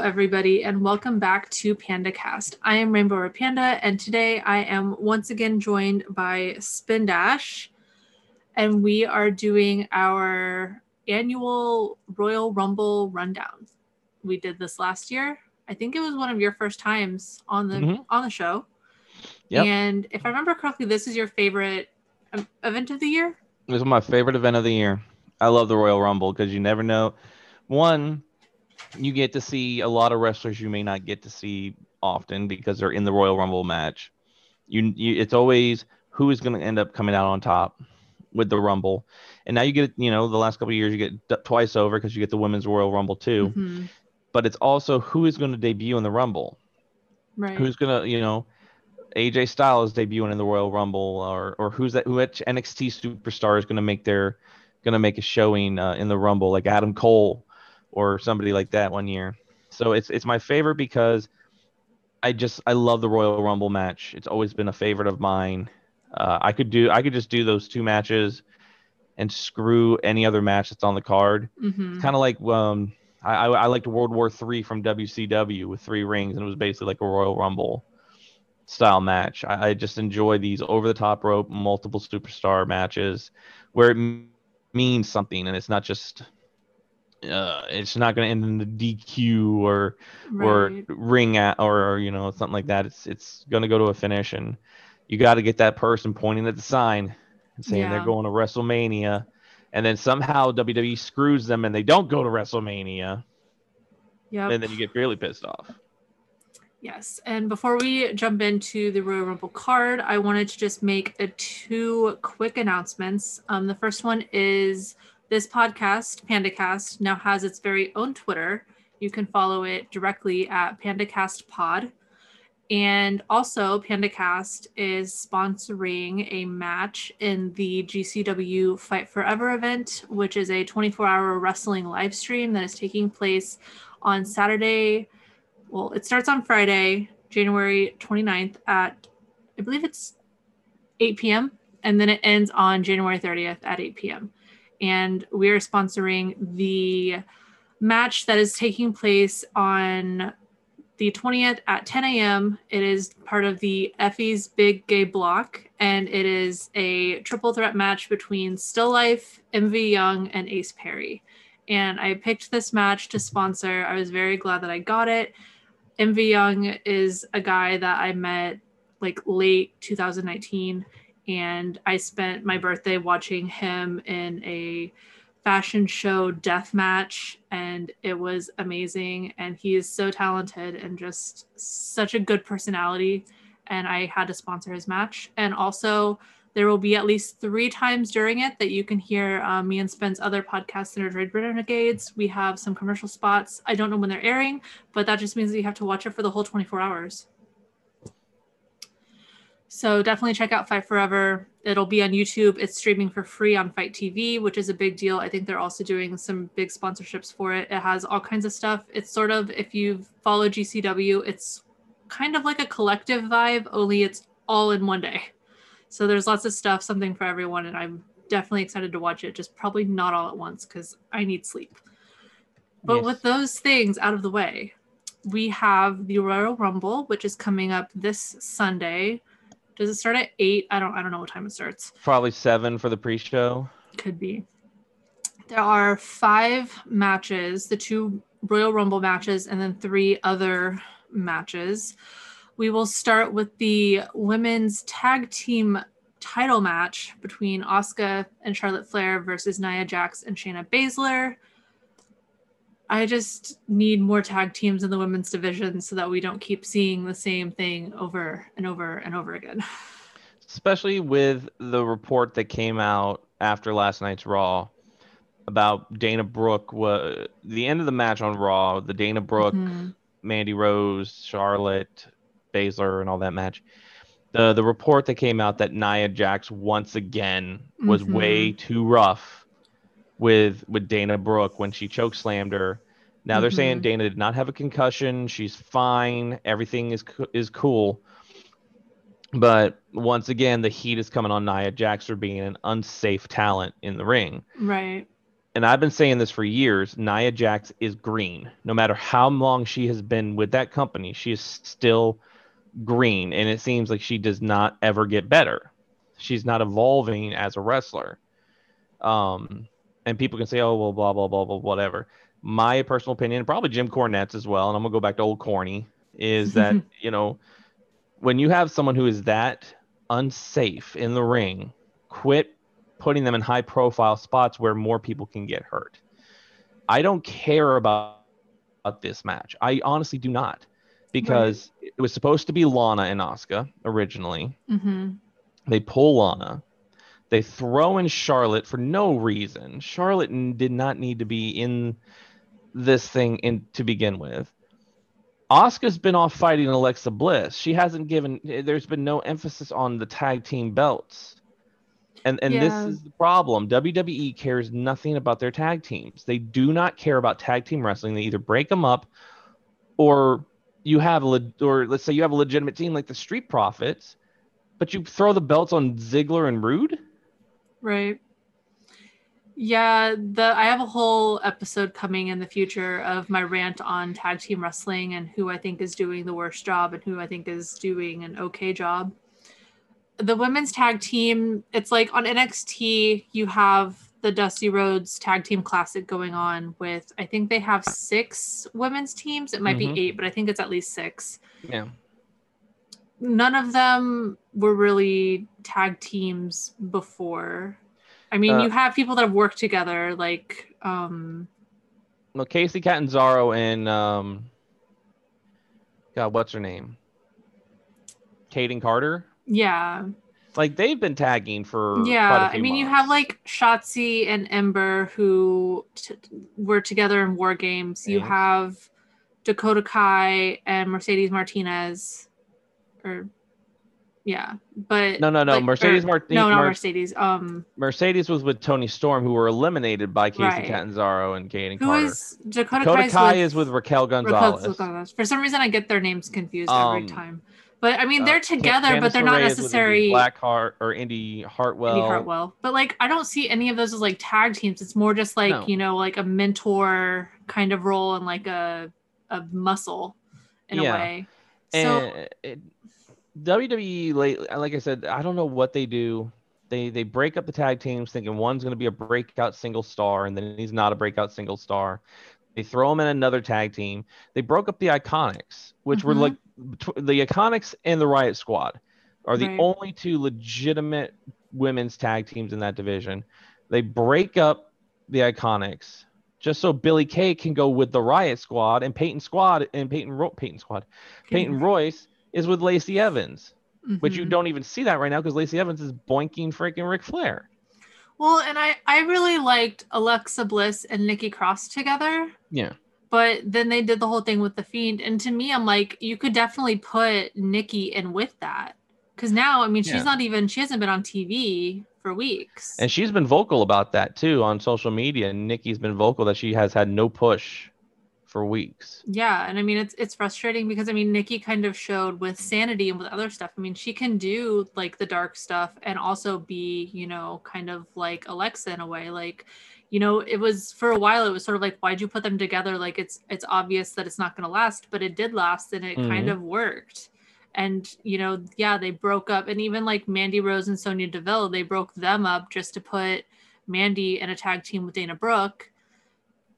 everybody, and welcome back to PandaCast. I am Rainbow or Panda, and today I am once again joined by Spin Dash, and we are doing our annual Royal Rumble rundown. We did this last year. I think it was one of your first times on the Mhm. on the show. Yep. And if I remember correctly, this is your favorite um, event of the year. This is my favorite event of the year. I love the Royal Rumble because you never know. One, you get to see a lot of wrestlers you may not get to see often because they're in the Royal Rumble match. You, you it's always who is going to end up coming out on top with the Rumble. And now you get, you know, the last couple of years you get twice over because you get the Women's Royal Rumble too. Mhm. But it's also who is going to debut in the Rumble. Right. who's gonna you know AJ Styles debuting in the Royal Rumble or or who's that who which NXT superstar is gonna make their gonna make a showing uh, in the Rumble like Adam Cole or somebody like that one year. So it's it's my favorite because I just I love the Royal Rumble match. It's always been a favorite of mine. Uh, I could do I could just do those two matches and screw any other match that's on the card Mhm. kind of like um I, I I liked World War Three from WCW with three rings and it was basically like a Royal Rumble style match. I, I just enjoy these over the top rope multiple superstar matches where it m- means something and it's not just uh it's not going to end in the DQ or or ring at or, or you know something like that. It's it's going to go to a finish and you got to get that person pointing at the sign and saying Yeah. they're going to WrestleMania and then somehow WWE screws them and they don't go to WrestleMania Yeah, and then you get really pissed off. Yes, and before we jump into the Royal Rumble card, I wanted to just make a two quick announcements. Um, the first one is this podcast, PandaCast, now has its very own Twitter. You can follow it directly at PandaCast Pod. And also, PandaCast is sponsoring a match in the GCW Fight Forever event, which is a 24 hour wrestling live stream that is taking place on Saturday, well, it starts on Friday, January 29th at, I believe it's 8 p.m. And then it ends on January 30th at 8 p.m. And we are sponsoring the match that is taking place on the 20th at 10 a.m. It is part of the Effy's Big Gay Block, and it is a triple threat match between Still Life, MV Young, and Ace Perry and I picked this match to sponsor. I was very glad that I got it. MV Young is a guy that I met like late 2019, and I spent my birthday watching him in a fashion show death match, and it was amazing. And he is so talented and just such a good personality. And I had to sponsor his match. And also, there will be at least three times during it that you can hear um, me and Spence other podcasts, in our Nerd Renegades. We have some commercial spots. I don't know when they're airing, but that just means that you have to watch it for the whole 24 hours. So definitely check out Fight Forever. It'll be on YouTube. It's streaming for free on FITE TV, which is a big deal. I think they're also doing some big sponsorships for it. It has all kinds of stuff. It's sort of if you follow GCW, it's kind of like a collective vibe, only it's all in one day. So there's lots of stuff, something for everyone, and I'm definitely excited to watch it. Just probably not all at once because I need sleep. But Yes. with those things out of the way, we have the Royal Rumble, which is coming up this Sunday. Does it start at eight? I don't. I don't know what time it starts. Probably seven for the pre-show. Could be. There are five matches: the two Royal Rumble matches, and then three other matches. We will start with the women's tag team title match between Asuka and Charlotte Flair versus Nia Jax and Shayna Baszler. I just need more tag teams in the women's division so that we don't keep seeing the same thing over and over and over again. especially with the report that came out after last night's Raw about Dana Brooke. Was the end of the match on Raw? The Dana Brooke, Mhm. Mandy Rose, Charlotte, Baszler, and all that match. The the report that came out that Nia Jax once again was Mhm. way too rough with with Dana Brooke when she choke slammed her. Now they're saying Mhm. Dana did not have a concussion. She's fine. Everything is is cool. But once again, the heat is coming on Nia Jax for being an unsafe talent in the ring. Right. and I've been saying this for years, Nia Jax is green. No matter how long she has been with that company, she is still green. And it seems like she does not ever get better. She's not evolving as a wrestler. Um, and people can say, oh, well, blah, blah, blah, blah, whatever. My personal opinion, probably Jim Cornette's as well, and I'm going to go back to old corny, is that, you know, when you have someone who is that unsafe in the ring, quit putting them in high profile spots where more people can get hurt. I don't care about, about this match. I honestly do not because right. it was supposed to be Lana and Asuka originally. Mm-hmm. They pull Lana. They throw in Charlotte for no reason. Charlotte did not need to be in this thing in to begin with. Asuka's been off fighting Alexa Bliss. She hasn't given. There's been no emphasis on the tag team belts. And and yeah. this is the problem. WWE cares nothing about their tag teams. They do not care about tag team wrestling. They either break them up or you have a or let's say you have a legitimate team like the Street Profits, but you throw the belts on Ziggler and Roode. Right. Yeah, the I have a whole episode coming in the future of my rant on tag team wrestling and who I think is doing the worst job and who I think is doing an okay job the women's tag team, it's like on NXT, you have the Dusty Rhodes Tag Team Classic going on with, I think they have six women's teams. It might mm-hmm. be eight, but I think it's at least six. Yeah. None of them were really tag teams before. I mean, uh, you have people that have worked together, like, um, well, Kacy Catanzaro and, um, God, what's her name? Kayden Carter. Yeah. Like they've been tagging for yeah. I mean, months. you have like Shotzi and Ember who t- were together in War Games. You have Dakota Kai and Mercedes Martinez, or yeah, but no, no, no. Like, Mercedes Martinez. No, not Mer- Mercedes. Um, Mercedes was with Toni Storm, who were eliminated by Kacy right. Catanzaro and Kayden Who Carter. is Dakota, Dakota Kai with, is with Raquel Gonzalez. Raquel Gonzalez. For some reason, I get their names confused um, every time. But I mean, they're uh, together, but they're not necessarily Blackheart or Indy Hartwell. Indy Hartwell. But like, I don't see any of those as like tag teams. It's more just like no. you know, like a mentor kind of role and like a a muscle in yeah. a way. So and it, WWE, like, like I said, I don't know what they do. They they break up the tag teams, thinking one's going to be a breakout single star, and then he's not a breakout single star. They throw him in another tag team. They broke up the Iconics, which mm-hmm. were like the Iconics and the Riot Squad are the right. only two legitimate women's tag teams in that division. They break up the Iconics just so Billy Kay can go with the Riot Squad and Peyton Squad and Peyton Ro- Peyton Squad. Peyton Royce is with Lacey Evans, mm-hmm. which you don't even see that right now because Lacey Evans is boinking freaking Ric Flair. Well, and I I really liked Alexa Bliss and Nikki Cross together. Yeah but then they did the whole thing with the fiend and to me i'm like you could definitely put nikki in with that because now i mean she's yeah. not even she hasn't been on tv for weeks. And she's been vocal about that too on social media. And nikki's been vocal that she has had no push for weeks. Yeah and i mean it's it's frustrating because i mean nikki kind of showed with sanity and with other stuff. I mean she can do like the dark stuff and also be you know kind of like alexa in a way. Like you know it was for a while it was sort of like why'd you put them together? Like it's it's obvious that it's not going to last but it did last and it mm-hmm. kind of worked and you know yeah they broke up. And even like mandy rose and sonya deville they broke them up just to put mandy in a tag team with dana brooke.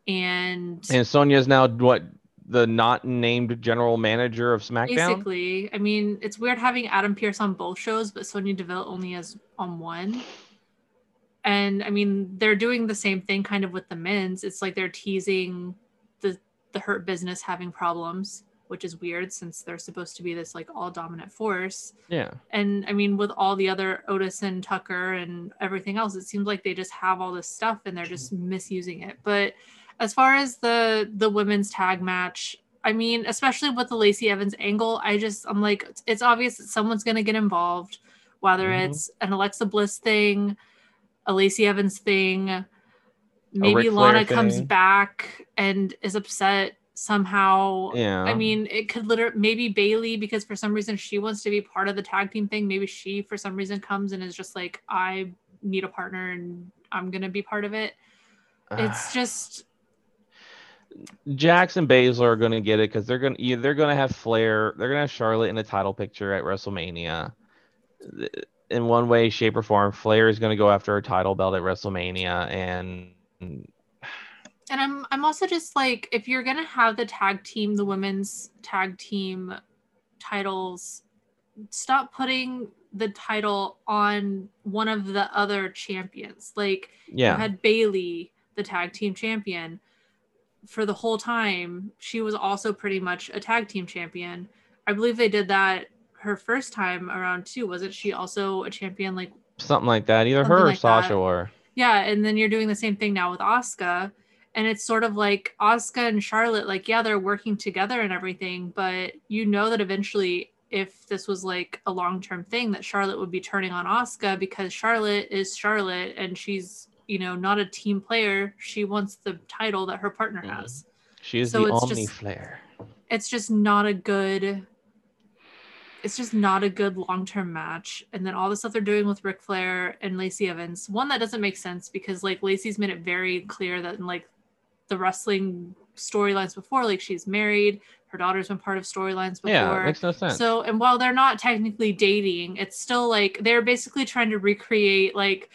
And and sonya is now what the not named general manager of smackdown? Basically i mean it's weird having adam pearce on both shows but sonya deville only has on one. And I mean they're doing the same thing kind of with the men's. It's like they're teasing the the hurt business having problems, which is weird since they're supposed to be this like all dominant force. Yeah. And I mean with all the other Otis and Tucker and everything else, it seems like they just have all this stuff and they're just misusing it. But as far as the the women's tag match, I mean, especially with the Lacey Evans angle, I just I'm like it's obvious that someone's gonna get involved, whether mm-hmm. it's an Alexa Bliss thing a Lacey Evans thing. Maybe Lana comes back and is upset somehow. Yeah. I mean, it could literally maybe Bayley because for some reason she wants to be part of the tag team thing. Maybe she for some reason comes and is just like, I need a partner and I'm gonna be part of it. it's just Jackson Baszler are going to get it because they're going to they're going to have Flair, they're going to have Charlotte in the title picture at WrestleMania. In one way, shape, or form, Flair is going to go after a title belt at WrestleMania, and and I'm I'm also just like if you're gonna have the tag team, the women's tag team titles, stop putting the title on one of the other champions. Like yeah, you had Bayley, the tag team champion, for the whole time. She was also pretty much a tag team champion. I believe they did that her first time around too. Wasn't she also a champion? Like something like that. Either her or like Sasha that. were. Yeah, and then you're doing the same thing now with Asuka. And it's sort of like Asuka and Charlotte, like, yeah, they're working together and everything, but you know that eventually if this was like a long-term thing that Charlotte would be turning on Asuka because Charlotte is Charlotte and she's, you know, not a team player. She wants the title that her partner mm-hmm. has. She is so the Omni Flair. It's just not a good it's just not a good long-term match. And then all the stuff they're doing with Ric Flair and Lacey Evans, one that doesn't make sense because like Lacey's made it very clear that in like the wrestling storylines before, like she's married, her daughter's been part of storylines before. Yeah, makes no sense. So, and while they're not technically dating, it's still like they're basically trying to recreate like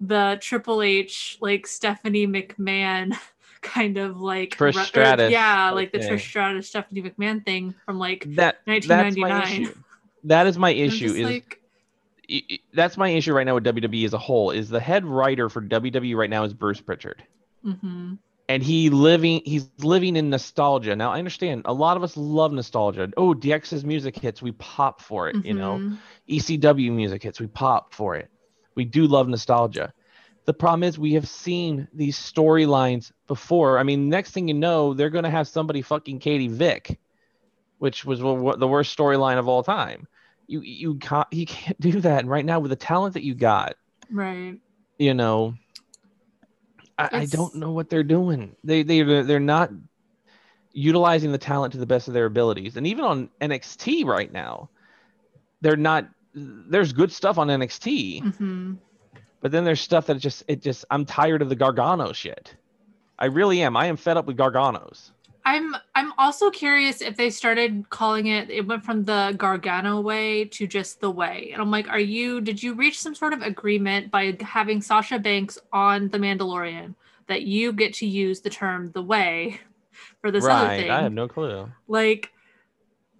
the Triple H, like Stephanie McMahon kind of like Trish Stratus. Or, yeah, like the Trish Stratus Stephanie McMahon thing from like that 1999. that is my issue is like, that's my issue right now with WWE as a whole is the head writer for WWE right now is Bruce Prichard. Mm-hmm and he living he's living in nostalgia. Now i understand a lot of us love nostalgia. Oh dx's music hits we pop for it mm-hmm. you know. Mm-hmm. ecw music hits we pop for it. We do love nostalgia. The problem is we have seen these storylines before. I mean next thing you know they're going to have somebody fucking katie vick which was the worst storyline of all time. You you can't you can't do that and right now with the talent that you got. Right. You know I, I, don't know what they're doing. They they they're not utilizing the talent to the best of their abilities. And even on NXT right now, they're not. There's good stuff on NXT, mm-hmm. but then there's stuff that just it just I'm tired of the Gargano shit. I really am. I am fed up with Garganos. I'm I'm also curious if they started calling it it went from the Gargano way to just the way. And I'm like, are you did you reach some sort of agreement by having Sasha Banks on The Mandalorian that you get to use the term the way for this right, other thing? I have no clue. Like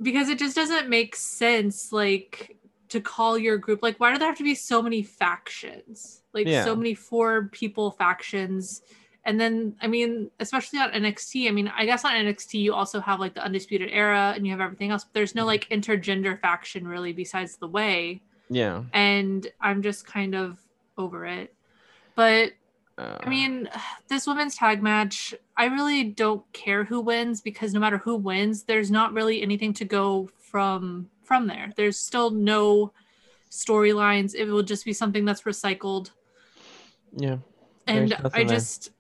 because it just doesn't make sense like to call your group like why do there have to be so many factions? Like yeah. so many four people factions and then, I mean, especially on NXT, I mean, I guess on NXT, you also have like the Undisputed Era and you have everything else, but there's no like intergender faction really besides the way. Yeah. And I'm just kind of over it. But uh, I mean, this women's tag match, I really don't care who wins because no matter who wins, there's not really anything to go from from there. There's still no storylines. It will just be something that's recycled. Yeah. And I just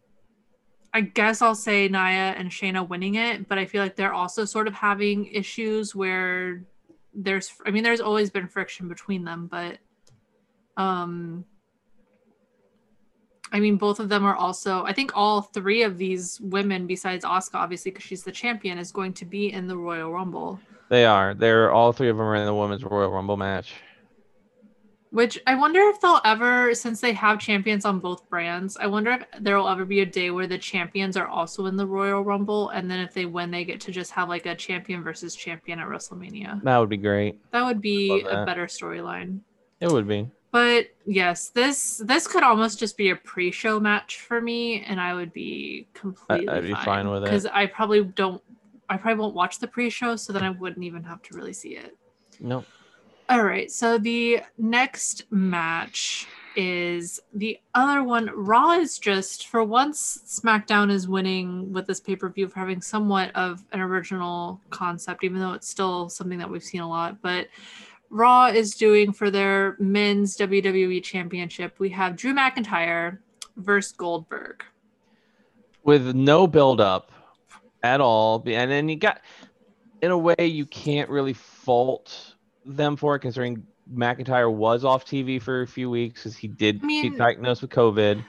I guess I'll say Nia and Shayna winning it, but I feel like they're also sort of having issues where there's I mean there's always been friction between them, but um I mean both of them are also I think all three of these women besides Asuka obviously because she's the champion is going to be in the Royal Rumble. They are. They're all three of them are in the women's Royal Rumble match. Which I wonder if they'll ever, since they have champions on both brands, I wonder if there will ever be a day where the champions are also in the Royal Rumble, and then if they win, they get to just have like a champion versus champion at WrestleMania. That would be great. That would be a better storyline. It would be. But yes, this this could almost just be a pre-show match for me, and I would be completely. I'd be fine, fine with it because I probably don't. I probably won't watch the pre-show, so then I wouldn't even have to really see it. Nope. All right. So the next match is the other one. Raw is just for once SmackDown is winning with this pay per view for having somewhat of an original concept, even though it's still something that we've seen a lot. But Raw is doing for their men's WWE Championship. We have Drew McIntyre versus Goldberg with no build up at all, and then you got in a way you can't really fault them for it, considering McIntyre was off TV for a few weeks because he did I mean, get diagnosed with COVID.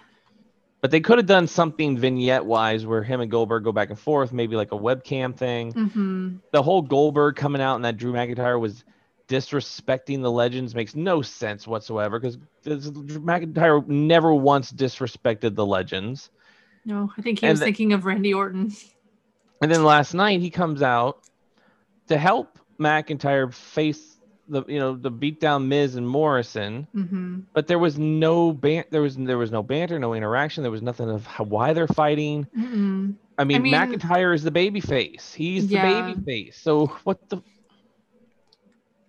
But they could have done something vignette wise where him and Goldberg go back and forth, maybe like a webcam thing. hmm The whole Goldberg coming out and that Drew McIntyre was disrespecting the legends makes no sense whatsoever because McIntyre never once disrespected the legends. No, I think he And was the- thinking of Randy Orton. And then last night he comes out to help McIntyre face the you know the beatdown Miz and Morrison, hmm but there was no ban there was there was no banter, no interaction, there was nothing of how, why they're fighting. mm I mean, mean- McIntyre is the baby face. He's the Yeah. baby face. So what the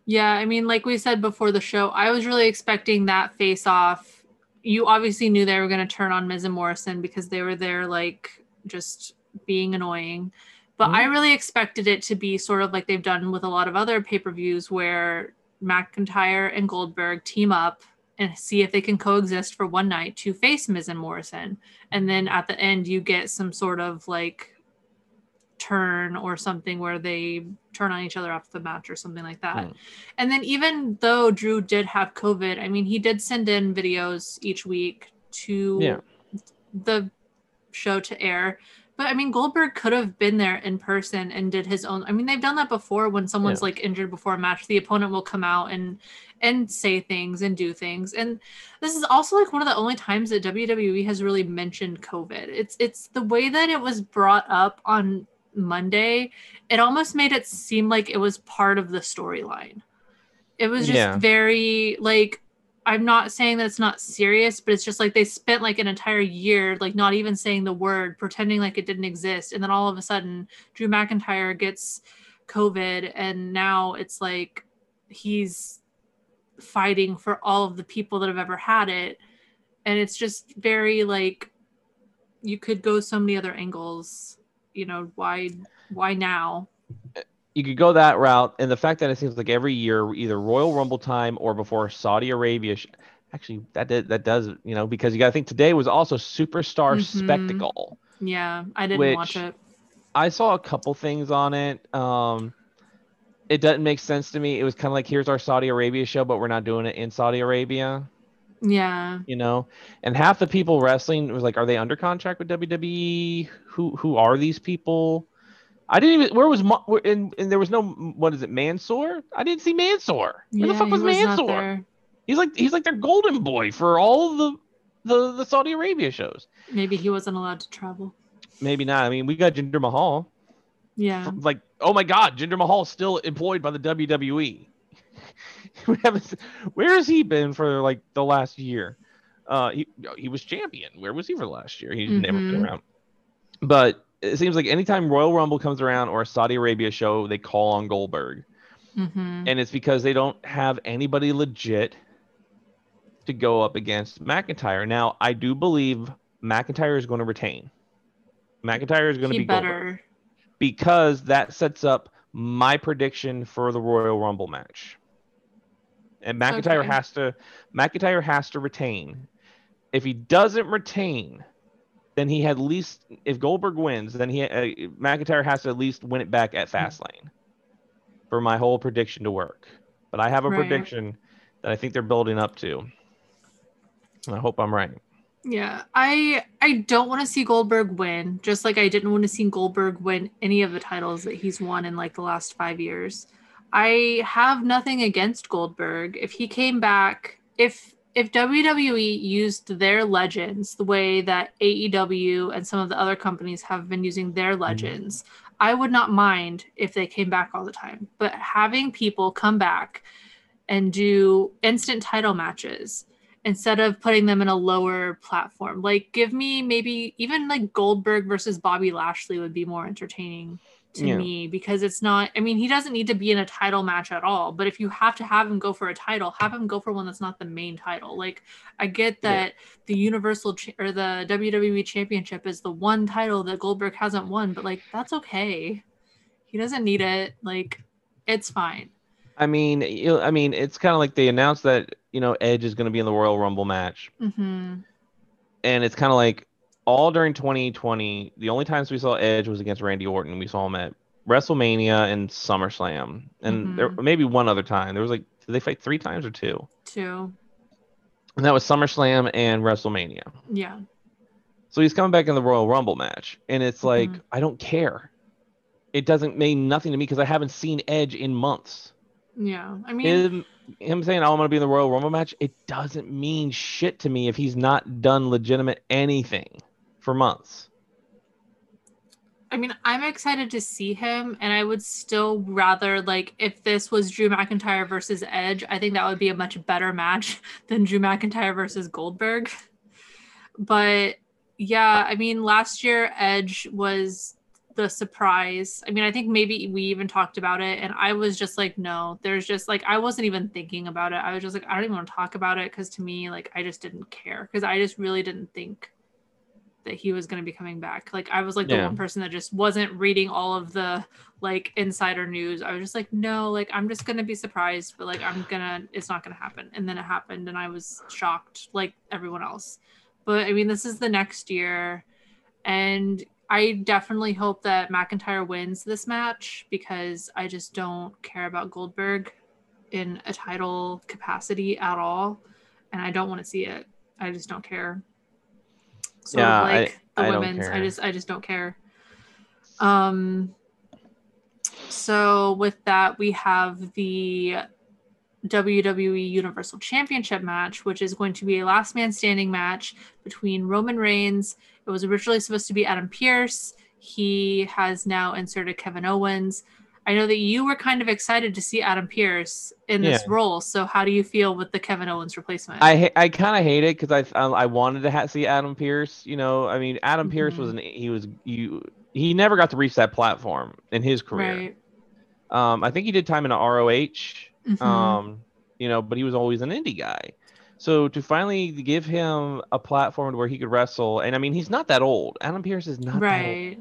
Yeah, I mean, like we said before the show, I was really expecting that face off. You obviously knew they were going to turn on Miz and Morrison because they were there, like just being annoying. But I really expected it to be sort of like they've done with a lot of other pay per views where McIntyre and Goldberg team up and see if they can coexist for one night to face Miz and Morrison. And then at the end, you get some sort of like turn or something where they turn on each other after the match or something like that. Hmm. And then even though Drew did have COVID, I mean, he did send in videos each week to Yeah. the show to air. But I mean, Goldberg could have been there in person and did his own. I mean, they've done that before when someone's Yeah. like injured before a match, the opponent will come out and and say things and do things. And this is also like one of the only times that WWE has really mentioned COVID. It's it's the way that it was brought up on Monday. It almost made it seem like it was part of the storyline. It was just Yeah. very like I'm not saying that it's not serious, but it's just like they spent like an entire year like not even saying the word, pretending like it didn't exist, and then all of a sudden Drew McIntyre gets COVID, and now it's like he's fighting for all of the people that have ever had it, and it's just very like you could go so many other angles. You know why? Why now? Eh, you could go that route, and the fact that it seems like every year, either Royal Rumble time or before Saudi Arabia, sh- actually that did, that does you know because you got to think today was also Superstar Mhm. Spectacle. Yeah, I didn't watch it. I saw a couple things on it. Um, it doesn't make sense to me. It was kind of like here's our Saudi Arabia show, but we're not doing it in Saudi Arabia. Yeah, You know, and half the people wrestling was like, are they under contract with WWE? Who who are these people? I didn't even. Where was Ma- where, and, and there was no what is it Mansoor? I didn't see Mansoor. Where the fuck was was Mansoor? He's like he's like their golden boy for all the the the Saudi Arabia shows. Maybe he wasn't allowed to travel. Maybe not. I mean, we got Jinder Mahal. Yeah. Like, oh my God, Jinder Mahal still employed by the WWE. we haven't. Where has he been for like the last year? Uh, he he was champion. Where was he for last year? He's never been Mhm. around. But it seems like anytime Royal Rumble comes around or a Saudi Arabia show, they call on Goldberg, hmm and it's because they don't have anybody legit to go up against McIntyre. Now, I do believe McIntyre is going to retain. McIntyre is going to be Goldberg better. because that sets up my prediction for the Royal Rumble match. And McIntyre Okay. has to McIntyre has to retain. If he doesn't retain, then he had least if Goldberg wins, then he uh, McIntyre has to at least win it back at Fastlane for my whole prediction to work. But I have a Right. prediction that I think they're building up to. And I hope I'm right. Yeah, I I don't want to see Goldberg win, just like I didn't want to see Goldberg win any of the titles that he's won in like the last five years. I have nothing against Goldberg. If he came back, if if WWE used their legends the way that AEW and some of the other companies have been using their mm-hmm. legends, I would not mind if they came back all the time. But having people come back and do instant title matches instead of putting them in a lower platform. Like give me maybe even like Goldberg versus Bobby Lashley would be more entertaining to Yeah. me because it's not I mean he doesn't need to be in a title match at all, but if you have to have him go for a title, have him go for one that's not the main title. Like I get Yeah. that the Universal cha- or the WWE Championship is the one title that Goldberg hasn't won, but like that's okay. He doesn't need it. Like it's fine. I mean, you know, I mean, it's kind of like they announced that you know Edge is going to be in the Royal Rumble match. hmm and it's kind of like all during 2020 the only times we saw edge was against randy orton we saw him at wrestlemania and summerslam and there maybe one other time there was like did they fight three times or two Two. and that was summerslam and wrestlemania Yeah. So he's coming back in the Royal Rumble match, and it's like Mhm. I don't care. It doesn't mean nothing to me because I haven't seen Edge in months. Yeah. I mean, Him, him saying, "Oh, I'm going to be in the Royal Rumble match," it doesn't mean shit to me if he's not done legitimate anything for months. I mean, I'm excited to see him, and I would still rather like if this was Drew McIntyre versus Edge. I think that would be a much better match than Drew McIntyre versus Goldberg. But yeah, I mean, last year Edge was the surprise. I mean, I think maybe we even talked about it, and I was just like, no, there's just like I wasn't even thinking about it. I was just like, I don't even want to talk about it because to me, like, I just didn't care because I just really didn't think that he was going to be coming back. Like I was like the Yeah. one person that just wasn't reading all of the like insider news. I was just like, no, like I'm just going to be surprised, but like I'm going to it's not going to happen. And then it happened and I was shocked like everyone else. But I mean, this is the next year and I definitely hope that McIntyre wins this match because I just don't care about Goldberg in a title capacity at all and I don't want to see it. I just don't care. So Yeah, I- like the I don't women's, I just I just don't care. Um so with that we have the WWE Universal Championship match, which is going to be a last man standing match between Roman Reigns. It was originally supposed to be Adam Pearce. He has now inserted Kevin Owens. I know that you were kind of excited to see Adam Pearce in this Yeah. role. So how do you feel with the Kevin Owens replacement? I ha- I kind of hate it because I um, I wanted to ha- see Adam Pearce. You know, I mean, Adam Pearce was an he was you he never got to reach that platform in his career. right. Um, I think he did time in a ROH. Mhm. Um, you know, but he was always an indie guy. So to finally give him a platform where he could wrestle, and I mean, he's not that old. Adam Pearce is not that old. right.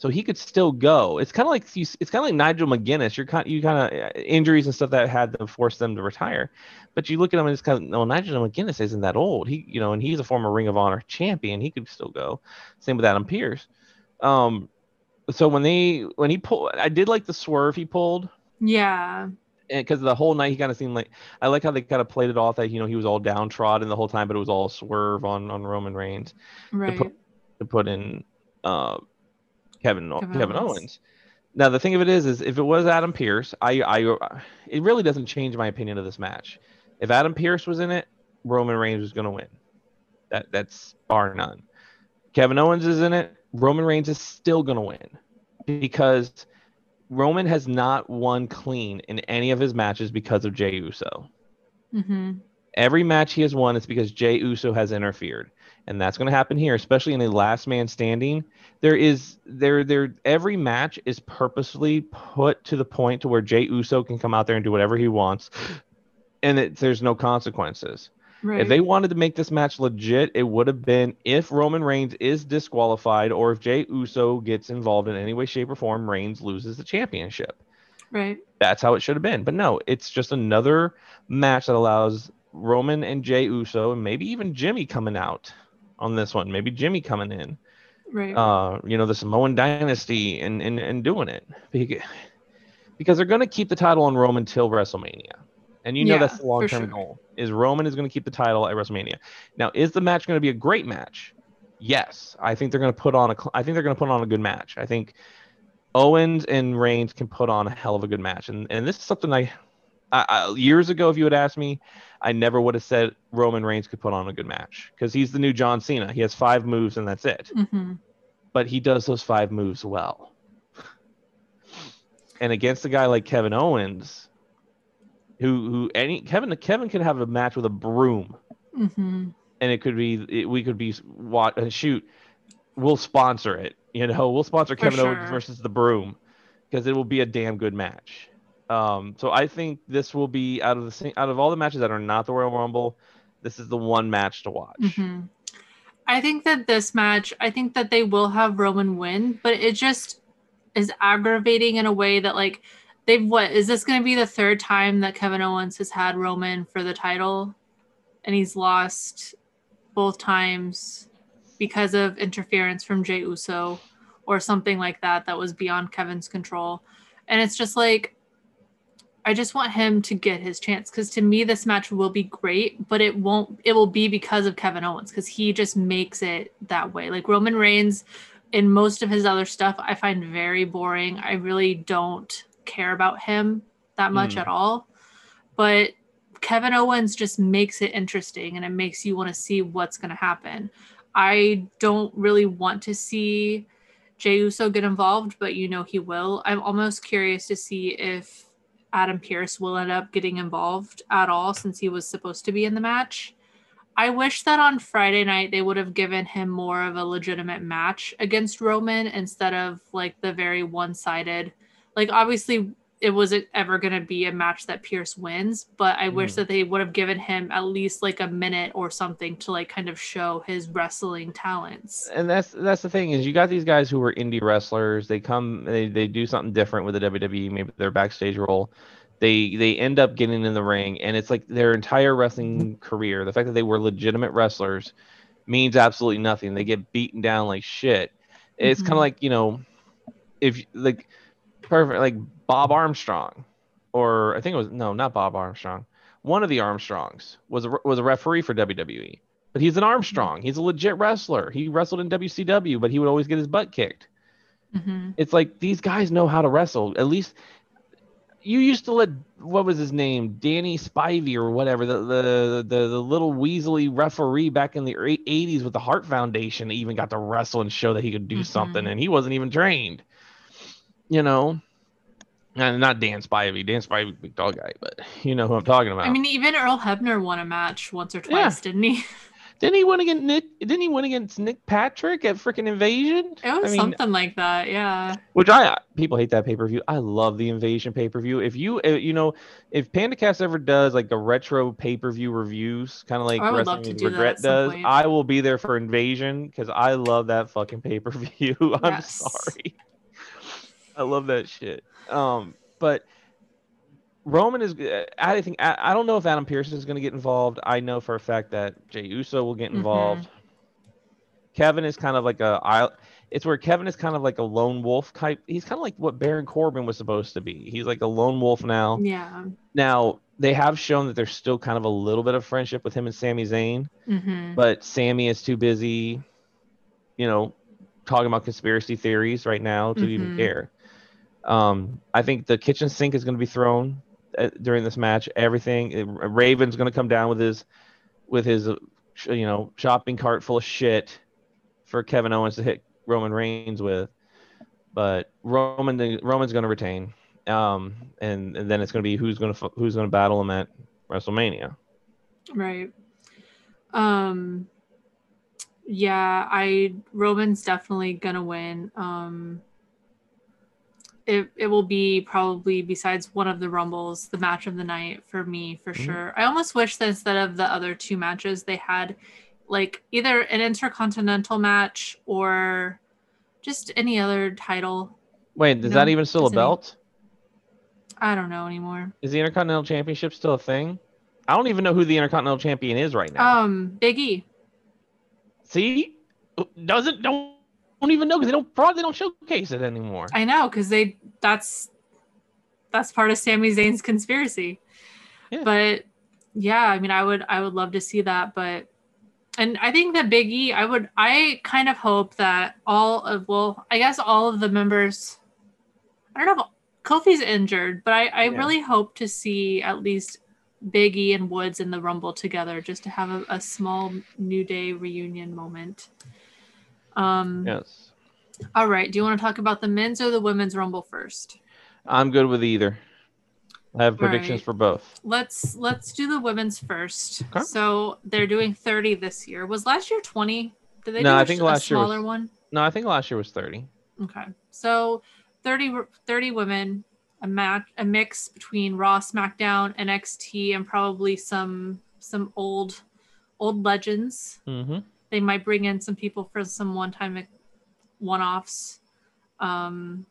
So he could still go. It's kind of like you, it's kind of like Nigel McGuinness. You're kind you kind of injuries and stuff that had to force them to retire, but you look at him and it's kind of no Nigel McGuinness isn't that old. He you know and he's a former Ring of Honor champion. He could still go. Same with Adam Pearce. Um, so when they when he pulled, I did like the swerve he pulled Yeah. because the whole night he kind of seemed like I like how they kind of played it off that you know he was all downtrodden the whole time, but it was all swerve on on Roman Reigns Right. put- to put in uh, Kevin Kevin Kevin, Owens. Owens. Now the thing of it is, is if it was Adam Pearce, I I it really doesn't change my opinion of this match. If Adam Pearce was in it, Roman Reigns was going to win. That that's bar none. Kevin Owens is in it, Roman Reigns is still going to win because Roman has not won clean in any of his matches because of Jey Uso. hmm Every match he has won is because Jey Uso has interfered, and that's going to happen here, especially in a last man standing. There is there there every match is purposely put to the point to where Jey Uso can come out there and do whatever he wants, and it, there's no consequences. Right. If they wanted to make this match legit, it would have been if Roman Reigns is disqualified or if Jey Uso gets involved in any way, shape, or form, Reigns loses the championship right. that's how it should have been. But no, it's just another match that allows Roman and Jey Uso and maybe even Jimmy coming out on this one. Maybe Jimmy coming in. Right. Uh, you know, the Samoan dynasty and and, and doing it. Because they're gonna keep the title on Roman till WrestleMania. And you know Yeah, that's the long term sure. goal. Is Roman is going to keep the title at WrestleMania. Now, is the match going to be a great match? Yes, I think they're going to put on a. I think they're going to put on a good match. I think Owens and Reigns can put on a hell of a good match, and and this is something I, I, I years ago, if you had asked me, I never would have said Roman Reigns could put on a good match because he's the new John Cena. He has five moves and that's it, hmm but he does those five moves well. And against a guy like Kevin Owens, who who any Kevin Kevin could have a match with a broom. Hmm and it could be it, we could be what uh, shoot we'll sponsor it you know? We'll sponsor For kevin owens versus the broom because it will be a damn good match um so i think this will be out of the out of all the matches that are not the royal rumble this is the one match to watch. Hmm I think that this match, I think that they will have Roman win, but it just is aggravating in a way that like they've what is this going to be the third time that Kevin Owens has had Roman for the title, and he's lost both times because of interference from Jey Uso or something like that that was beyond Kevin's control, and it's just like I just want him to get his chance because to me this match will be great, but it won't. It will be because of Kevin Owens because he just makes it that way. Like Roman Reigns, in most of his other stuff, I find very boring. I really don't care about him that much Mm. at all. But Kevin Owens just makes it interesting and it makes you want to see what's going to happen. I don't really want to see Jey Uso get involved, but you know he will. I'm almost curious to see if Adam Pearce will end up getting involved at all since he was supposed to be in the match. I wish that on Friday night they would have given him more of a legitimate match against Roman instead of like the very one sided. Like, obviously, it wasn't ever going to be a match that Pearce wins, but I wish Mm. that they would have given him at least like a minute or something to like kind of show his wrestling talents. and that's that's the thing is you got these guys who were indie wrestlers. They come, they, they do something different with the WWE, maybe their backstage role. They they end up getting in the ring, and it's like their entire wrestling career. The fact that they were legitimate wrestlers means absolutely nothing. They get beaten down like shit. It's kind Mhm. of like you know, if like perfect like Bob Armstrong, or I think it was no, not Bob Armstrong. One of the Armstrongs was a, was a referee for WWE. But he's an Armstrong. He's a legit wrestler. He wrestled in WCW, but he would always get his butt kicked. Mhm. It's like these guys know how to wrestle. At least you used to let what was his name, Danny Spivey or whatever, the the the, the little weaselly referee back in the 80s with the Heart Foundation, even got to wrestle and show that he could do Mhm. something, and he wasn't even trained. You know, and not Dan Spivey. Dan Spivey, big dog guy, but you know who I'm talking about. I mean, even Earl Hebner won a match once or twice, didn't he? Didn't he win against Nick? Didn't he win against Nick Patrick at freaking Invasion? It was I mean, something like that, yeah. which I people hate that pay per view. I love the Invasion pay per view. If you uh, you know if PandaCast ever does like a retro pay per view reviews, kind of like Oh, I would love Wrestling to do Regret does, point. I will be there for Invasion because I love that fucking pay per view. I'm Yes. sorry, I love that shit. Um, but Roman is. I think I, I don't know if Adam Pearson is going to get involved. I know for a fact that Jey Uso will get Mhm. involved. Kevin is kind of like a. I, it's where Kevin is kind of like a lone wolf type. He's kind of like what Baron Corbin was supposed to be. He's like a lone wolf now. Yeah. Now they have shown that there's still kind of a little bit of friendship with him and Sami Zayn, hmm but Sami is too busy, you know, talking about conspiracy theories right now to even Mhm. care. Um, I think the kitchen sink is going to be thrown uh, during this match. Everything uh, Raven's going to come down with his with his uh, you know shopping cart full of shit for Kevin Owens to hit Roman Reigns with. But Roman Roman's going to retain. Um, and, and then it's going to be who's going to who's going to battle him at WrestleMania. Right. Um yeah, I Roman's definitely gonna win. Um it it will be probably besides one of the rumbles, the match of the night for me for Mhm. sure. I almost wish that instead of the other two matches they had like either an intercontinental match or just any other title. Wait, is No, that even still a belt? I don't know anymore. Is the Intercontinental Championship still a thing? I don't even know who the Intercontinental Champion is right now. Um Big E. See, doesn't don't don't even know because they don't probably they don't showcase it anymore. I know because they that's that's part of Sami Zayn's conspiracy. Yeah. But yeah, I mean, I would I would love to see that, but and I think that Big E, I would I kind of hope that all of well, I guess all of the members. I don't know if Kofi's injured, but I I Yeah. really hope to see at least Big E and Woods in the Rumble together, just to have a, a small New Day reunion moment. Um. yes, All right. Do you want to talk about the men's or the women's Rumble first? I'm good with either. I have predictions right. for both. Let's let's do the women's first. Okay. So they're doing 30 this year. Was last year 20? Did they No, do I a, think a last year was- smaller one? No, I think last year was 30. Okay. So 30 30 women, a match a mix between Raw, SmackDown, NXT and probably some some old old legends. Mm-hmm. They might bring in some people for some one-time one-offs. Um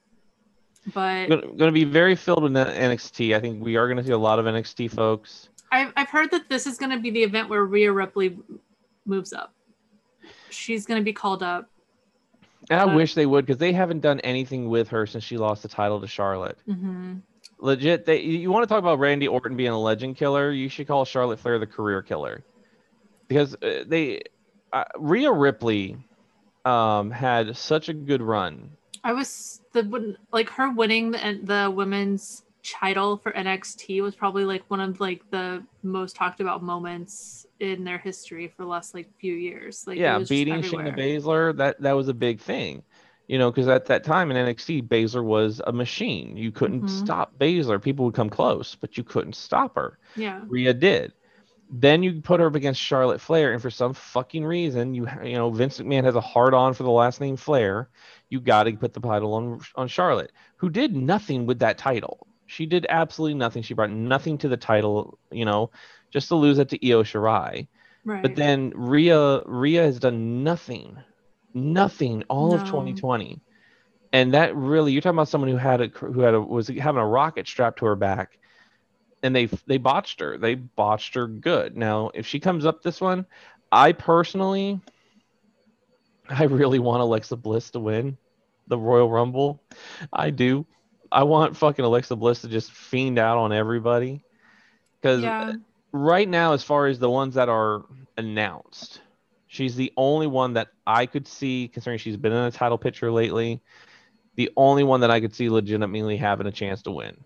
but Going to be very filled with NXT. I think we are going to see a lot of NXT folks. I've, I've heard that this is going to be the event where Rhea Ripley moves up. She's going to be called up. And I wish they would because they haven't done anything with her since she lost the title to Charlotte. hmm legit. They you want to talk about Randy Orton being a legend killer? You should call Charlotte Flair the career killer, because uh, they uh, Rhea Ripley um, had such a good run. I was the like her winning the, the women's title for NXT was probably like one of like the most talked about moments in their history for the last like few years. Like yeah, beating Shayna Baszler that that was a big thing, you know, because at that time in NXT, Baszler was a machine. You couldn't mm-hmm. stop Baszler. People would come close, but you couldn't stop her. Yeah, Rhea did. Then you put her up against Charlotte Flair, and for some fucking reason, you you know Vince McMahon has a hard on for the last name Flair. You got to put the title on on Charlotte, who did nothing with that title. She did absolutely nothing. She brought nothing to the title. You know, just to lose it to Io Shirai. Right. But then Rhea Rhea has done nothing, nothing all no. of 2020, and that really you're talking about someone who had a who had a was having a rocket strapped to her back, and they they botched her. They botched her good. Now if she comes up this one, I personally, I really want Alexa Bliss to win the Royal Rumble. I do. I want fucking Alexa Bliss to just fiend out on everybody because. Yeah right now, as far as the ones that are announced, she's the only one that I could see, considering she's been in a title picture lately, the only one that I could see legitimately having a chance to win.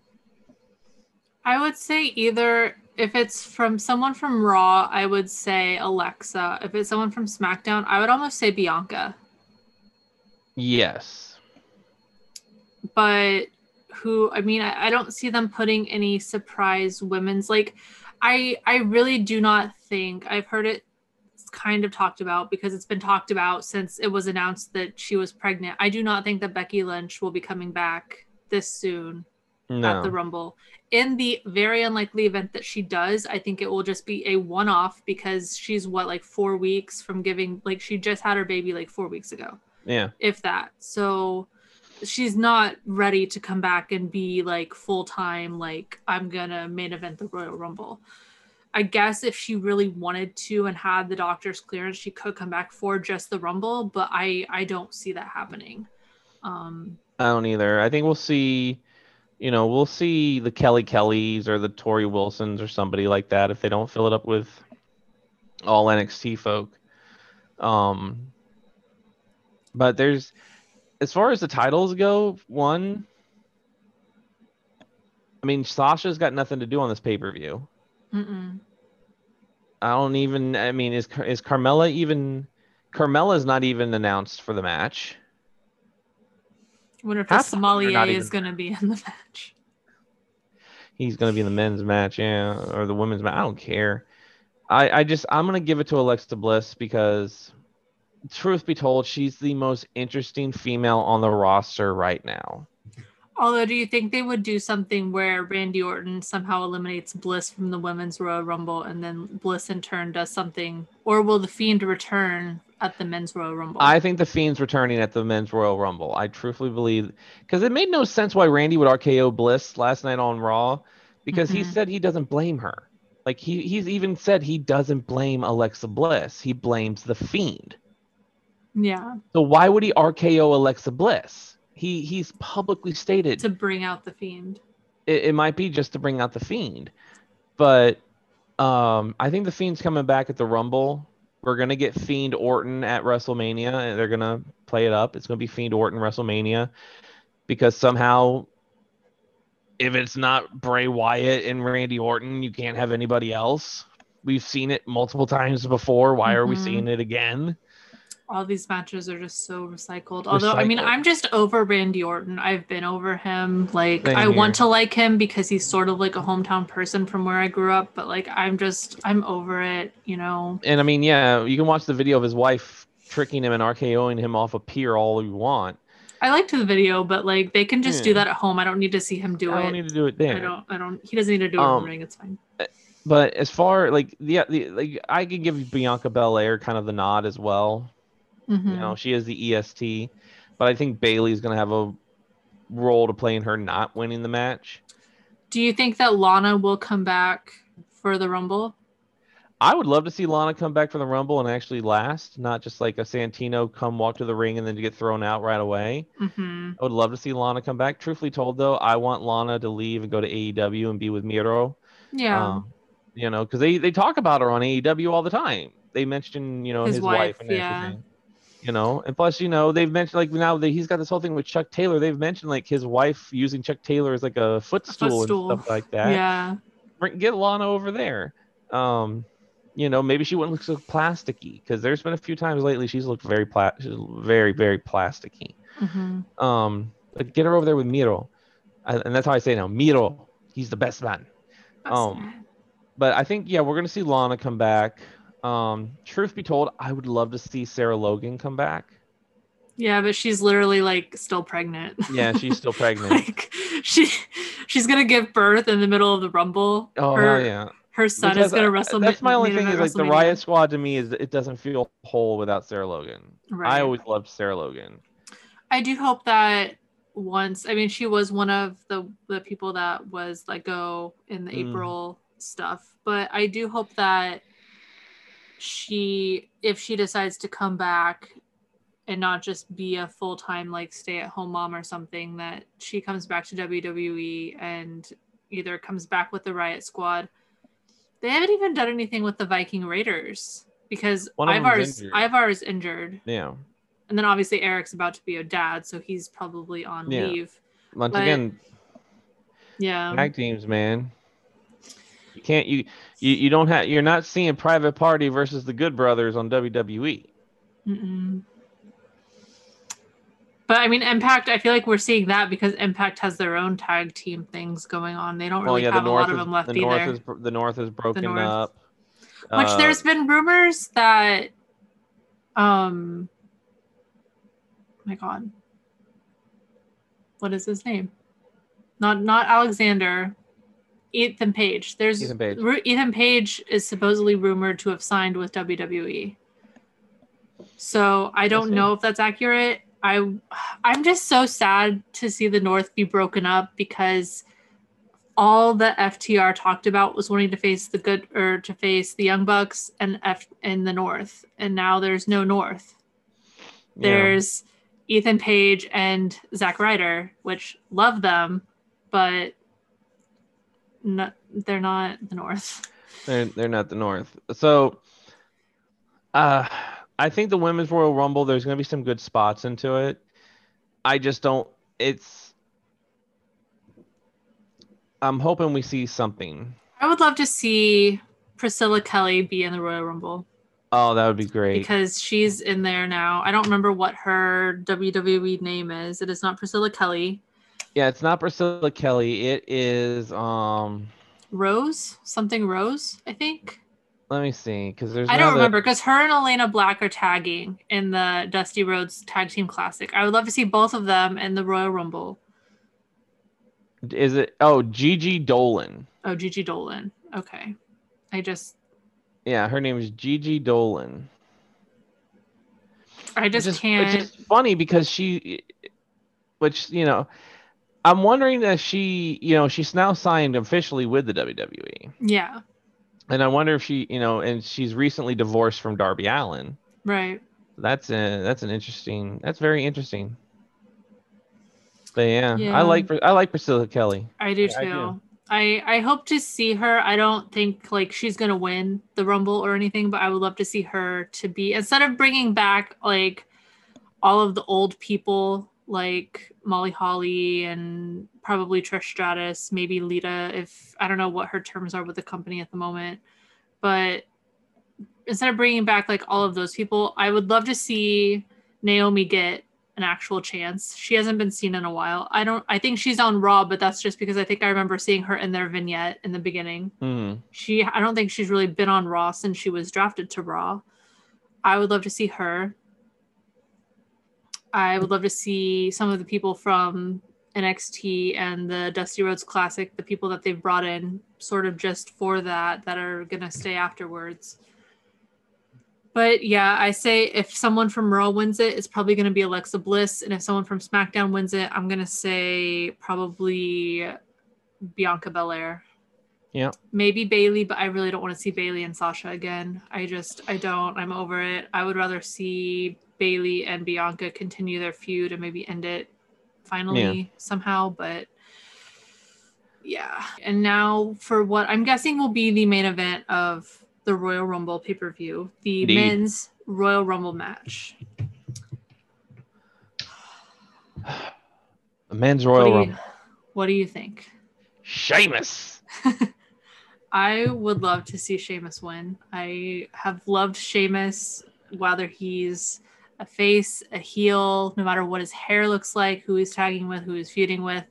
I would say either if it's from someone from Raw, I would say Alexa. If it's someone from SmackDown, I would almost say Bianca. Yes. But who, I mean, I, I don't see them putting any surprise women's like I I really do not think I've heard it kind of talked about because it's been talked about since it was announced that she was pregnant. I do not think that Becky Lynch will be coming back this soon no. at the Rumble. In the very unlikely event that she does, I think it will just be a one off because she's what, like four weeks from giving, like, she just had her baby like four weeks ago. Yeah. If that. So she's not ready to come back and be like full time like i'm gonna main event the royal rumble i guess if she really wanted to and had the doctor's clearance she could come back for just the rumble but i i don't see that happening um i don't either i think we'll see you know we'll see the kelly kellys or the tori wilsons or somebody like that if they don't fill it up with all nxt folk um but there's as far as the titles go, one, I mean, Sasha's got nothing to do on this pay per view. I don't even. I mean, is is Carmella even? Carmella's not even announced for the match. I wonder if Half the sommelier is going to be in the match. He's going to be in the men's match, yeah, or the women's match. I don't care. I, I just I'm gonna give it to Alexa Bliss because truth be told, she's the most interesting female on the roster right now. Although, do you think they would do something where Randy Orton somehow eliminates Bliss from the Women's Royal Rumble and then Bliss in turn does something? Or will The Fiend return at the Men's Royal Rumble? I think The Fiend's returning at the Men's Royal Rumble. I truthfully believe, because it made no sense why Randy would RKO Bliss last night on Raw, because mm-hmm. he said he doesn't blame her. Like, he, he's even said he doesn't blame Alexa Bliss, he blames The Fiend. Yeah. So why would he RKO Alexa Bliss? He he's publicly stated to bring out the fiend. It, it might be just to bring out the fiend, but um, I think the fiend's coming back at the Rumble. We're gonna get Fiend Orton at WrestleMania, and they're gonna play it up. It's gonna be Fiend Orton WrestleMania because somehow, if it's not Bray Wyatt and Randy Orton, you can't have anybody else. We've seen it multiple times before. Why mm-hmm. are we mm-hmm. seeing it again? All these matches are just so recycled. Although recycled. I mean, I'm just over Randy Orton. I've been over him. Like Same I here. want to like him because he's sort of like a hometown person from where I grew up, but like I'm just I'm over it, you know. And I mean, yeah, you can watch the video of his wife tricking him and RKOing him off a pier all you want. I liked the video, but like they can just yeah. do that at home. I don't need to see him do I it. I don't need to do it there. I don't I don't he doesn't need to do it um, in the ring, it's fine. But as far like yeah, the, like I can give Bianca Belair kind of the nod as well Mm-hmm. You know, she is the EST, but I think Bayley's going to have a role to play in her not winning the match. Do you think that Lana will come back for the Rumble? I would love to see Lana come back for the Rumble and actually last, not just like a Santino come walk to the ring and then get thrown out right away. hmm I would love to see Lana come back. Truthfully told, though, I want Lana to leave and go to AEW and be with Miro. Yeah. Um, you know, because they they talk about her on AEW all the time. They mention you know His his, wife, wife, and yeah. everything. You know, and plus, you know, they've mentioned like now that he's got this whole thing with Chuck Taylor. They've mentioned like his wife using Chuck Taylor as like a footstool, footstool. and stuff like that. yeah. Get Lana over there. Um, you know, maybe she wouldn't look so plasticky because there's been a few times lately she's looked very pla- she's very very plasticky. hmm Um, but get her over there with Miro, I- and that's how I say it now. Miro, he's the best man. Um, but I think yeah, we're gonna see Lana come back. Um, truth be told, I would love to see Sarah Logan come back. yeah, but she's literally like still pregnant. Yeah, she's still pregnant. like she she's gonna give birth in the middle of the rumble. oh her, yeah! her son Because, is gonna uh, wrestle. That's my only thing is like the Riot Squad to me is it doesn't feel whole without Sarah Logan. Right. I always loved Sarah Logan. I do hope that once I mean she was one of the the people that was let go in the Mm. April stuff, but I do hope that she if she decides to come back and not just be a full-time like stay-at-home mom or something that she comes back to WWE and either comes back with the Riot Squad. They haven't even done anything with the Viking Raiders because Ivar's injured. Ivar is injured. Yeah. And then obviously Eric's about to be a dad, so he's probably on Yeah. leave. Once But- again, Yeah. tag teams, man. You can't you, you you don't have you're not seeing Private Party versus the Good Brothers on. WWE. Mm-mm. But I mean, Impact. I feel like we're seeing that because Impact has their own tag team things going on. They don't Well, really yeah, have a lot North of them left the either. North is the North is broken North. up. Which Uh, there's been rumors that, um, my God, what is his name? Not not Alexander, Ethan Page. There's Ethan Page. Ru- Ethan Page is supposedly rumored to have signed with WWE. So I don't know if that's accurate. I I'm just so sad to see the North be broken up because all the FTR talked about was wanting to face the good or to face the Young Bucks and F in the North, and now there's no North. yeah. There's Ethan Page and Zack Ryder, which love them, but no, they're not the North. They're they're not the North. So, uh, I think the women's Royal Rumble. There's going to be some good spots into it. I just don't. It's. I'm hoping we see something. I would love to see Priscilla Kelly be in the Royal Rumble Oh, that would be great. because she's in there now. I don't remember what her WWE name is. It is not Priscilla Kelly. Yeah, it's not Priscilla Kelly. It is. Um, Rose, something Rose, I think. let me see, because there's. I don't another- remember because her and Elena Black are tagging in the Dusty Rhodes Tag Team Classic. I would love to see both of them in the Royal Rumble. Is it? Oh, Gigi Dolin. Oh, Gigi Dolin. Okay. I just Yeah, her name is Gigi Dolin. I just is, can't Which is funny because she, which you know, I'm wondering if she, you know, she's now signed officially with the WWE, Yeah. and I wonder if she, you know, and she's recently divorced from Darby Allin. Right. That's a that's an interesting. That's very interesting. But yeah, Yeah. I like I like Priscilla Kelly. I do I- I too. do. I, I hope to see her. I don't think like she's gonna win the Rumble or anything, but I would love to see her to be instead of bringing back like all of the old people like Molly Holly and probably Trish Stratus, maybe Lita. If I don't know what her terms are with the company at the moment, but instead of bringing back like all of those people, I would love to see Naomi get an actual chance. She hasn't been seen in a while. I don't I think she's on Raw, but that's just because I think I remember seeing her in their vignette in the beginning. Hmm. She I don't think she's really been on Raw since she was drafted to Raw. I would love to see her. I would love to see some of the people from NXT and the Dusty Rhodes Classic, the people that they've brought in sort of just for that that are going to stay afterwards. But yeah, I say if someone from Raw wins it, it's probably going to be Alexa Bliss. And if someone from SmackDown wins it, I'm going to say probably Bianca Belair. Yeah. Maybe Bayley, but I really don't want to see Bayley and Sasha again. I just I don't. I'm over it. I would rather see Bayley and Bianca continue their feud and maybe end it finally Yeah. somehow, but yeah. And now for what I'm guessing will be the main event of the Royal Rumble pay-per-view, the Indeed. men's Royal Rumble match. The men's What Royal you, Rumble. what do you think? Sheamus. I would love to see Sheamus win. I have loved Sheamus, whether he's a face, a heel, no matter what his hair looks like, who he's tagging with, who he's feuding with.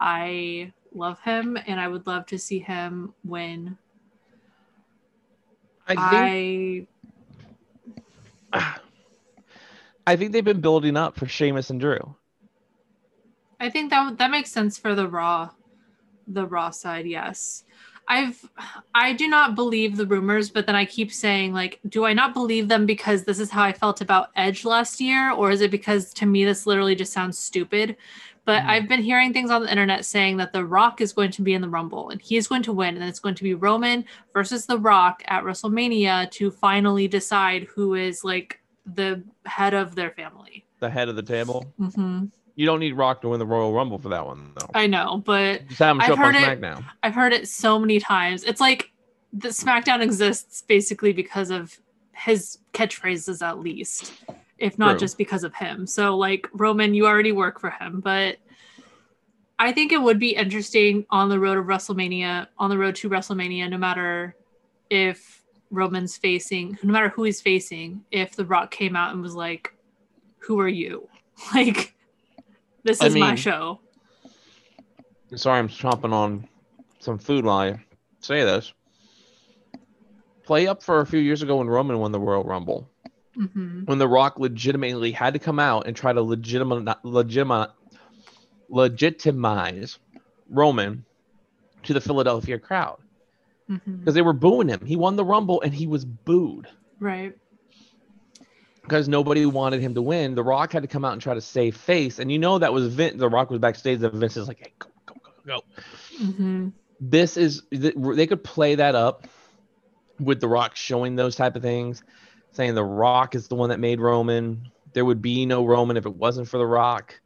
I love him and I would love to see him win. I think I I think they've been building up for Sheamus and Drew. I think that that makes sense for the raw the raw side, yes. I've I do not believe the rumors, but then I keep saying like, do I not believe them because this is how I felt about Edge last year, or is it because to me this literally just sounds stupid? But Mhm. I've been hearing things on the internet saying that The Rock is going to be in the Rumble and he is going to win, and it's going to be Roman versus The Rock at WrestleMania to finally decide who is like the head of their family. The head of the table. hmm You don't need Rock to win the Royal Rumble for that one, though. I know, but Just have him show I've up on heard it- SmackDown. I've heard it so many times. It's like the SmackDown exists basically because of his catchphrases, at least, if not True. just because of him. So, like, Roman, you already work for him, but I think it would be interesting on the road of WrestleMania, on the road to WrestleMania, no matter if Roman's facing, no matter who he's facing, if The Rock came out and was like, Who are you? Like, this I is my show. Sorry, I'm chomping on some food while I say this. Play up for a few years ago when Roman won the Royal Rumble. hmm when The Rock legitimately had to come out and try to legitimate, legitimize Roman to the Philadelphia crowd because they were booing him. He won the Rumble and he was booed Right. Because nobody wanted him to win. The Rock had to come out and try to save face, and you know that was Vince. The Rock was backstage. That Vince is like, "Hey, go, go, go, go." hmm This is they could play that up with The Rock showing those type of things, saying The Rock is the one that made Roman. There would be no Roman if it wasn't for The Rock.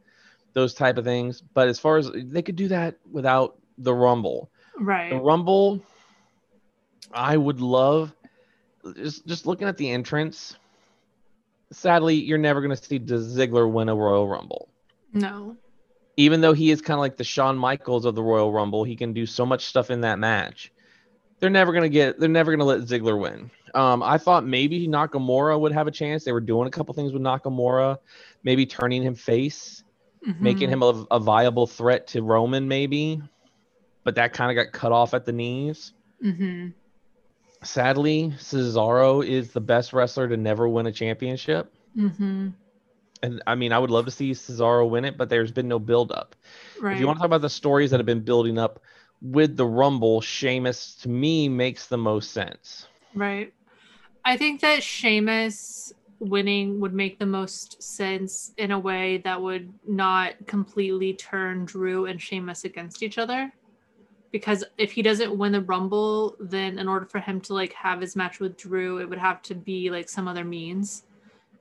Those type of things. But as far as they could do that without the Rumble. Right? The Rumble, I would love just just looking at the entrance. Sadly, you're never going to see Ziggler win a Royal Rumble. No. Even though he is kind of like the Shawn Michaels of the Royal Rumble, he can do so much stuff in that match. They're never going to get. They're never going to let Ziggler win. Um, I thought maybe Nakamura would have a chance. They were doing a couple things with Nakamura, maybe turning him face making Mhm. him a, a viable threat to Roman, maybe. But that kind of got cut off at the knees. Mhm. Sadly, Cesaro is the best wrestler to never win a championship. Mhm. And I mean, I would love to see Cesaro win it, but there's been no build up. Right. If you want to talk about the stories that have been building up with the Rumble, Sheamus to me makes the most sense. Right. I think that Sheamus winning would make the most sense in a way that would not completely turn Drew and Sheamus against each other. Because if he doesn't win the Rumble, then in order for him to like have his match with Drew, it would have to be like some other means.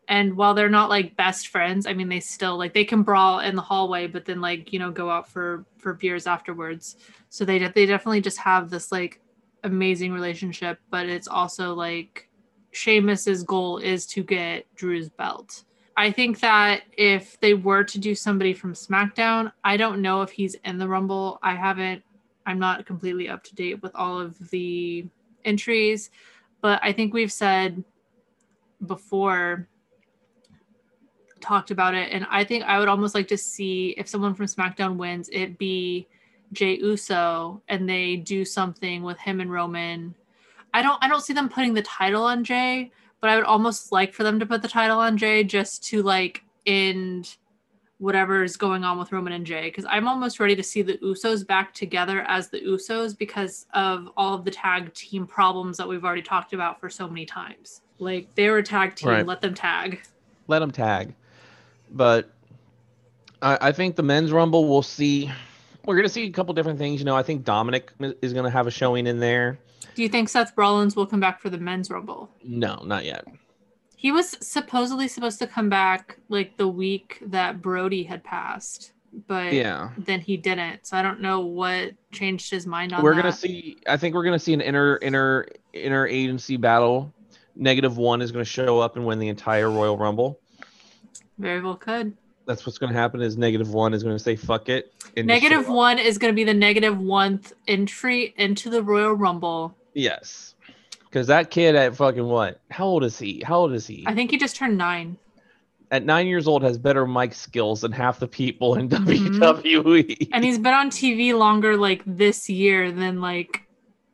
And while they're not like best friends, I mean they still like they can brawl in the hallway, but then like, you know, go out for for beers afterwards. So they they definitely just have this like amazing relationship, but it's also like Sheamus's goal is to get Drew's belt. I think that if they were to do somebody from SmackDown, I don't know if he's in the Rumble. I haven't, I'm not completely up to date with all of the entries, but I think we've said before, talked about it, and I think I would almost like to see if someone from SmackDown wins, it be Jey Uso and they do something with him and Roman. I don't I don't see them putting the title on Jey, but I would almost like for them to put the title on Jey just to like end whatever is going on with Roman and Jey because I'm almost ready to see the Usos back together as the Usos because of all of the tag team problems that we've already talked about for so many times. Like they were a tag team, Right. let them tag. Let them tag. But I, I think the men's Rumble, we'll see we're gonna see a couple different things. You know, I think Dominic is gonna have a showing in there. Do you think Seth Rollins will come back for the men's rumble? No, not yet. He was supposedly supposed to come back like the week that Brodie had passed, but Yeah. then he didn't. So I don't know what changed his mind on that. we're that. gonna see i think we're gonna see an inner inner inner agency battle negative one is gonna show up and win the entire royal rumble Very well could. that's what's gonna happen is negative one is gonna say fuck it Negative one is going to be the negative one entry into the Royal Rumble. yes because that kid at fucking what how old is he how old is he I think he just turned nine. at nine years old has better mic skills than half the people in Mhm. wwe And he's been on TV longer like this year than like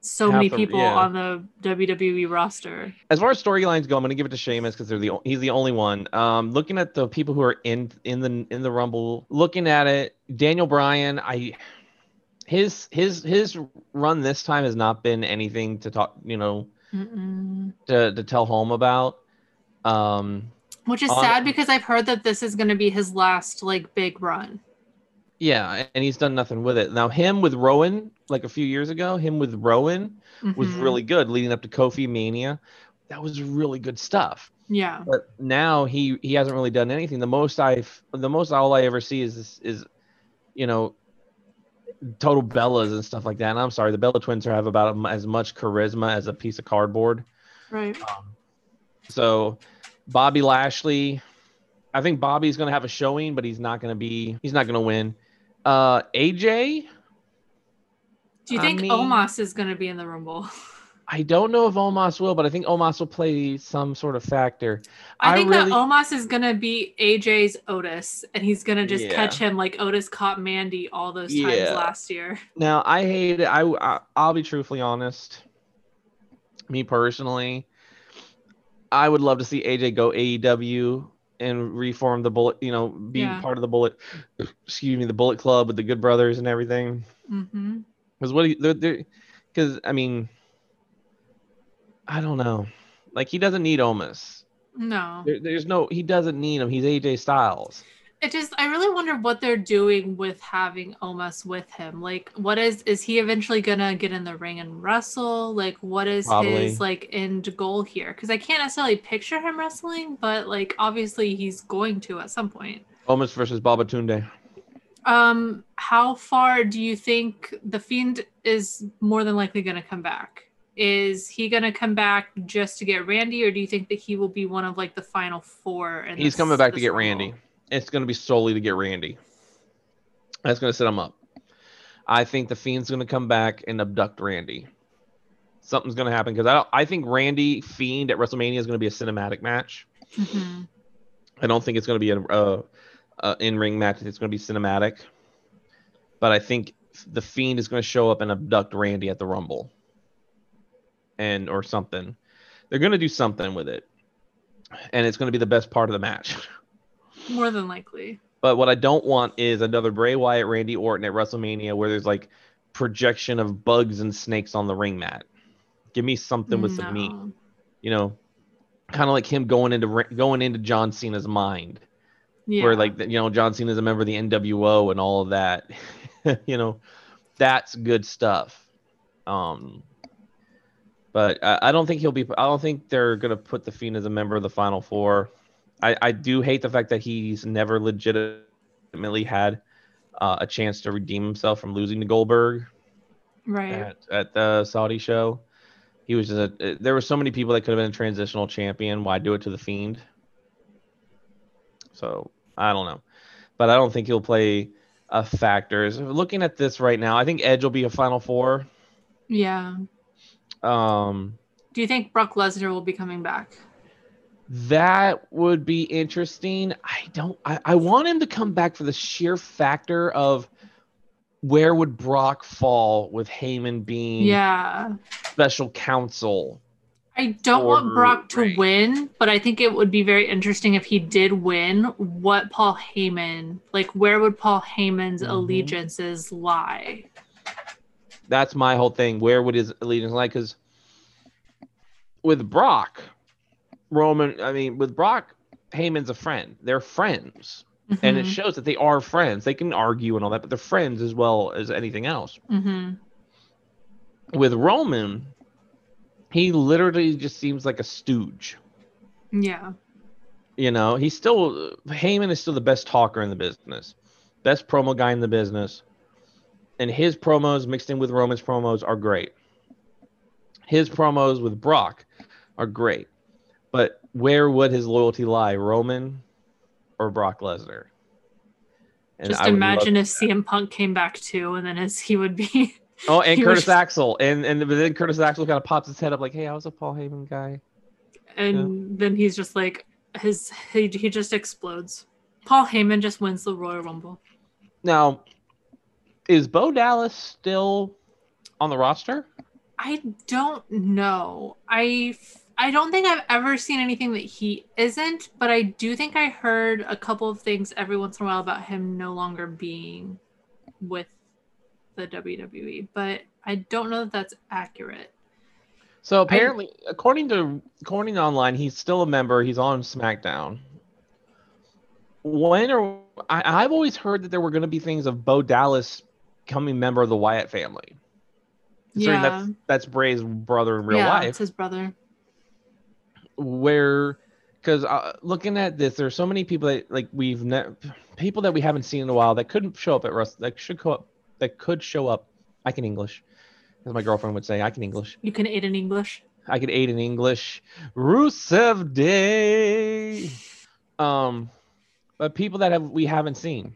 so Half many people yeah. on the WWE roster. as far as storylines go, I'm gonna give it to Sheamus because they're the he's the only one. Um, looking at the people who are in in the in the Rumble, looking at it, Daniel Bryan, I his his his run this time has not been anything to talk, you know, Mm-mm. to to tell home about. Um, Which is On- sad because I've heard that this is going to be his last like big run. yeah, and he's done nothing with it. Now him with Rowan, like a few years ago, him with Rowan was Mhm. really good leading up to Kofi Mania. That was really good stuff. yeah. but now he he hasn't really done anything. The most I've the most all I ever see is is you know total Bellas and stuff like that. And I'm sorry, the Bella twins have about as much charisma as a piece of cardboard. Right. Um, so Bobby Lashley, I think Bobby's going to have a showing, but he's not going to be he's not going to win. Uh, AJ, Do you I think mean- Omos is going to be in the Rumble? I don't know if Omos will, but I think Omos will play some sort of factor. I I think really- that Omos is going to be AJ's Otis, and he's going to just Yeah. catch him like Otis caught Mandy all those times Yeah. last year. Now I hate it. I, I I'll be truthfully honest. Me personally, I would love to see AJ go AEW and reform the bullet. You know, be Yeah. part of the bullet. Excuse me, the Bullet Club with the Good Brothers and everything. Mm-hmm. Because what? Because I mean, I don't know. Like he doesn't need Omos. No, There, there's no. He doesn't need him. He's AJ Styles. it just I really wonder what they're doing with having Omos with him. Like, what is is he eventually gonna get in the ring and wrestle? Like, what is Probably. his like end goal here? Because I can't necessarily picture him wrestling, but like obviously he's going to at some point. Omos versus Babatunde. Um, how far do you think the fiend is more than likely going to come back? Is he going to come back just to get Randy, or do you think that he will be one of like the final four? In He's this- coming back to get Rumble? Randy. It's going to be solely to get Randy. That's going to set him up. I think the Fiend's going to come back and abduct Randy. Something's going to happen because I don't, I think Randy Fiend at WrestleMania is going to be a cinematic match. Mhm. I don't think it's going to be a, a, a in ring match. It's going to be cinematic. But I think the Fiend is going to show up and abduct Randy at the Rumble, and or something. They're going to do something with it, and it's going to be the best part of the match. More than likely. But what I don't want is another Bray Wyatt, Randy Orton at WrestleMania where there's like projection of bugs and snakes on the ring mat. Give me something with some meat, you know, kind of like him going into going into John Cena's mind, Yeah. where like you know John Cena's a member of the NWO and all of that. you know, that's good stuff. Um, but I, I don't think he'll be. I don't think they're gonna put the Fiend as a member of the Final Four. I, I do hate the fact that he's never legitimately had uh, a chance to redeem himself from losing to Goldberg right. at, at the Saudi show. He was just a, there were so many people that could have been a transitional champion. Why do it to the Fiend? So I don't know, but I don't think he'll play a factor. So looking at this right now, I think Edge will be a Final Four. Yeah. Um, Do you think Brock Lesnar will be coming back? That would be interesting. I don't. I, I want him to come back for the sheer factor of where would Brock fall with Heyman being Yeah. special counsel. I don't want Brock to win, but I think it would be very interesting if he did win. What Paul Heyman, like, where would Paul Heyman's Mhm. allegiances lie? That's my whole thing. Where would his allegiance lie? Because with Brock, Roman, I mean, with Brock, Heyman's a friend. They're friends. and it Mhm. shows that they are friends. They can argue and all that, but they're friends as well as anything else. Mhm. With Roman, he literally just seems like a stooge. Yeah. You know, he's still Heyman is still the best talker in the business, best promo guy in the business, and his promos mixed in with Roman's promos are great. His promos with Brock are great, but where would his loyalty lie, Roman or Brock Lesnar? And Just imagine if CM Punk came back too, and then as he would be. Oh, and he was Curtis Axel, and and then Curtis Axel kind of pops his head up like, "Hey, I was a Paul Heyman guy." and then he's just like his he, he just explodes. Paul Heyman just wins the Royal Rumble. Now, is Bo Dallas still on the roster? I don't know. I I don't think I've ever seen anything that he isn't, but I do think I heard a couple of things every once in a while about him no longer being with the WWE, but I don't know that that's accurate. So apparently, according to according to online, he's still a member. He's on SmackDown. When are I, I've always heard that there were going to be things of Bo Dallas becoming member of the Wyatt family. Yeah. that's that's Bray's brother in real yeah, life. it's his brother. where because uh, looking at this there's so many people that like we've ne- people that we haven't seen in a while that couldn't show up at Rust that should show up that could show up i can english as my girlfriend would say i can english You can aid in English. i can aid in english rusev day um but people that have we haven't seen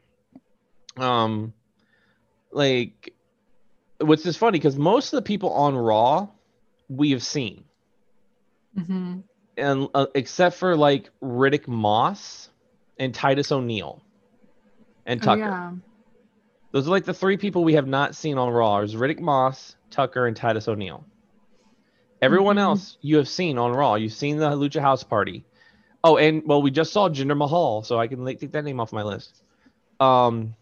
um like what's just funny because most of the people on raw we have seen hmm and uh, except for like Riddick Moss and Titus O'Neil and Oh, Tucker. yeah. Those are like the three people we have not seen on Raw. Is Riddick Moss, Tucker, and Titus O'Neil. Everyone Mhm. else you have seen on Raw. You've seen the Lucha House Party. Oh, and well, we just saw Jinder Mahal, so I can like, take that name off my list. Um,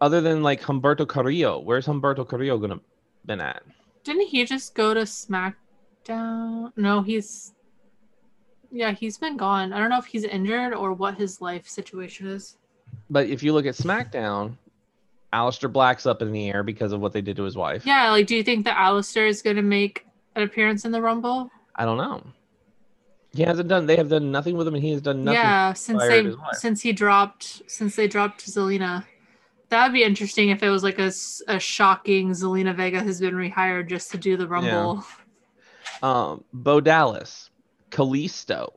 other than like Humberto Carrillo, where's Humberto Carrillo gonna been at? Didn't he just go to SmackDown? No, he's yeah, he's been gone. I don't know if he's injured or what his life situation is. But if you look at SmackDown, Aleister Black's up in the air because of what they did to his wife. Yeah, like do you think that Aleister is gonna make an appearance in the Rumble? I don't know. He hasn't done. They have done nothing with him, and he has done nothing. yeah, since they since he dropped since they dropped Zelina. That'd be interesting if it was like a shocking Zelina Vega has been rehired just to do the Rumble. Um, Bo Dallas, Kalisto,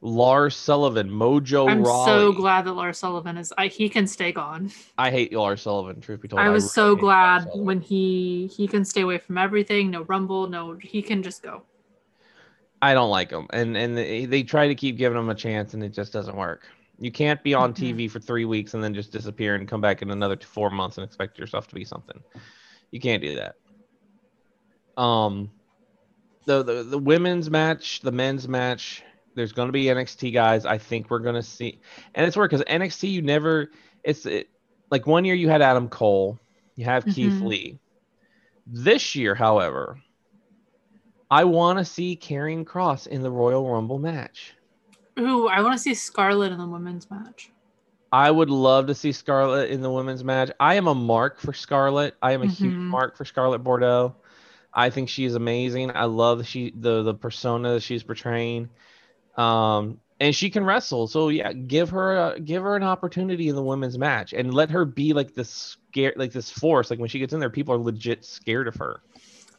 Lars Sullivan, Mojo I'm Rawley. so glad that Lars Sullivan is. I, he can stay gone. I hate Lars Sullivan. Truth be told, I was really so glad when he he can stay away from everything. No Rumble. No, he can just go. I don't like him, and and they, they try to keep giving him a chance, and it just doesn't work. You can't be on Mhm. TV for three weeks and then just disappear and come back in another four months and expect yourself to be something. You can't do that. Um, the the, the women's match, the men's match. There's going to be NXT guys. I think we're going to see, and it's weird because NXT you never. It's it, like one year you had Adam Cole, you have Keith Mhm. Lee. This year, however, I want to see Karrion Kross in the Royal Rumble match. Ooh, I want to see Scarlett in the women's match. I would love to see Scarlett in the women's match. I am a mark for Scarlett. I am a huge Mhm. mark for Scarlett Bordeaux. I think she is amazing. I love she the the persona that she's portraying. Um and she can wrestle. So yeah, give her a, give her an opportunity in the women's match and let her be like this scare like this force. Like when she gets in there, people are legit scared of her.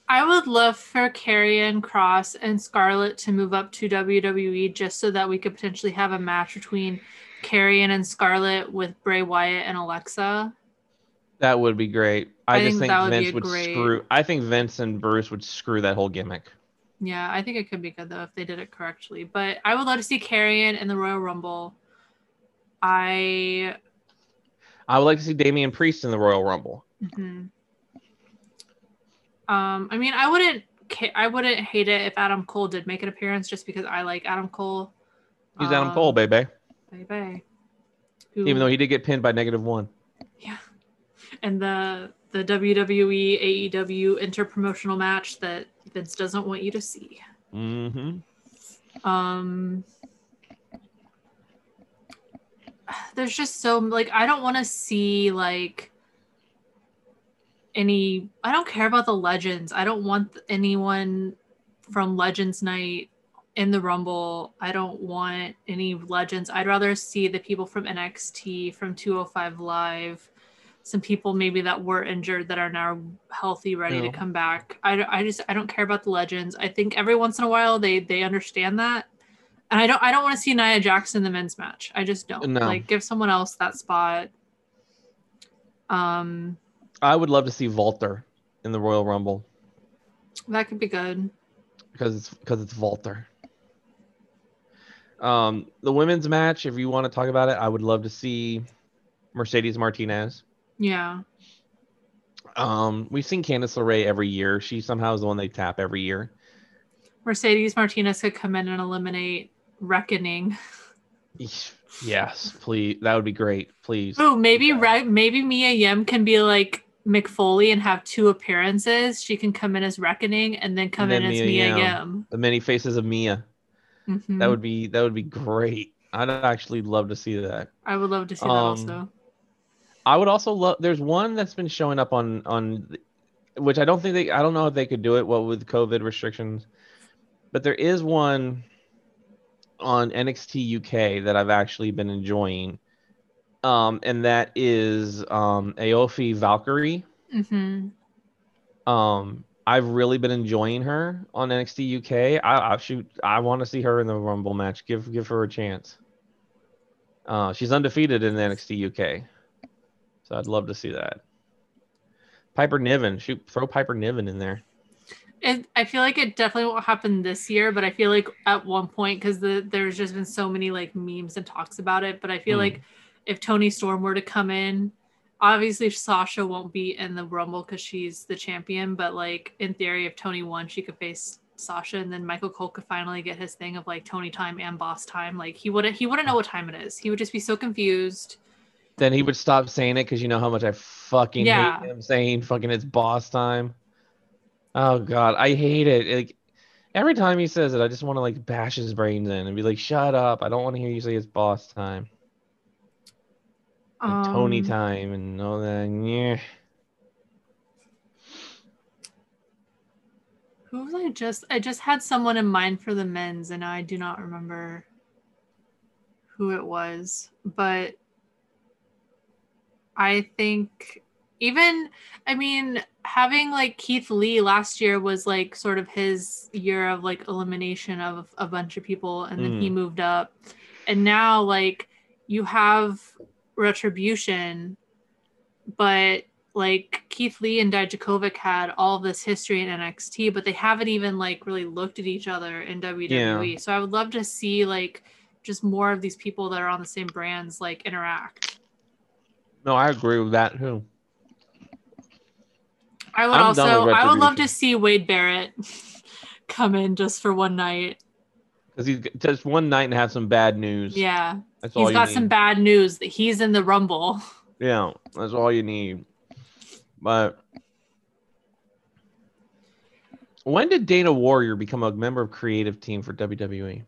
I would love for Karrion Kross and Scarlett to move up to WWE just so that we could potentially have a match between Karrion and Scarlett with Bray Wyatt and Alexa. That would be great. I, I just think think would Vince would great- screw. I think Vince and Bruce would screw that whole gimmick. Yeah, I think it could be good though if they did it correctly. But I would love to see Karrion in the Royal Rumble. I I would like to see Damian Priest in the Royal Rumble. mhm. Um I mean I wouldn't I wouldn't hate it if Adam Cole did make an appearance just because I like Adam Cole. He's Adam Um, Cole, baby. Baby. Even though he did get pinned by negative one. Yeah. And the the WWE AEW interpromotional match that Vince doesn't want you to see. Mm-hmm. Um there's just so like I don't want to see like any I don't care about the legends. I don't want anyone from Legends Night in the Rumble. I don't want any legends. I'd rather see the people from NXT, from 205 Live, some people maybe that were injured that are now healthy, ready to come back. I, I just I don't care about the legends. I think every once in a while they they understand that. And I don't I don't want to see Nia Jackson in the men's match. I just don't. No. Like give someone else that spot. Um I would love to see Walter in the Royal Rumble that could be good. because it's because it's Walter. Um, the women's match, if you want to talk about it, I would love to see Mercedes Martinez. Yeah. Um, we've seen Candice LeRae every year. She somehow is the one they tap every year. Mercedes Martinez could come in and eliminate Reckoning. Yes, please. That would be great. Please. Oh, maybe Yeah. Re- maybe Mia Yim can be like Mick Foley and have two appearances. She can come in as Reckoning and then come And in then as Mia Mia Yim. Yim. The many faces of Mia. Mhm. That would be that would be great. I'd actually love to see that. I would love to see that um, also. I would also love. There's one that's been showing up on on, which I don't think they. I don't know if they could do it. What with COVID restrictions, but there is one on NXT UK that I've actually been enjoying, um, and that is um, Aoife Valkyrie. hmm Um, I've really been enjoying her on NXT UK. I, I shoot. I want to see her in the Rumble match. Give give her a chance. Uh, she's undefeated in NXT UK, so I'd love to see that. Piper Niven, shoot, throw Piper Niven in there. It, I feel like it definitely won't happen this year, but I feel like at one point because the, there's just been so many like memes and talks about it. But I feel Mm. like if Toni Storm were to come in, obviously Sasha won't be in the Rumble because she's the champion. But like in theory, if Toni won, she could face Sasha, and then Michael Cole could finally get his thing of like Toni time and Boss time. Like he wouldn't he wouldn't know what time it is. He would just be so confused. Then he would stop saying it because you know how much I fucking Yeah. hate him saying fucking it's boss time. Oh god, I hate it. Like every time he says it, I just want to like bash his brains in and be like, "Shut up! I don't want to hear you say it's boss time." And Toni Um, time and all that. Yeah. Who was I just? I just had someone in mind for the men's, and I do not remember who it was. But I think even, I mean, having like Keith Lee last year was like sort of his year of like elimination of a bunch of people, and then he moved up, and now like you have retribution, but like Keith Lee and Dijakovic had all this history in NXT, but they haven't even like really looked at each other in WWE. So I would love to see like just more of these people that are on the same brands like interact. No, I agree with that too. I would I'm also I would love to see Wade Barrett come in just for one night. Because he's just one night and have some bad news. Yeah. That's He's got need. some bad news that he's in the Rumble. Yeah, that's all you need. But when did Dana Warrior become a member of creative team for WWE?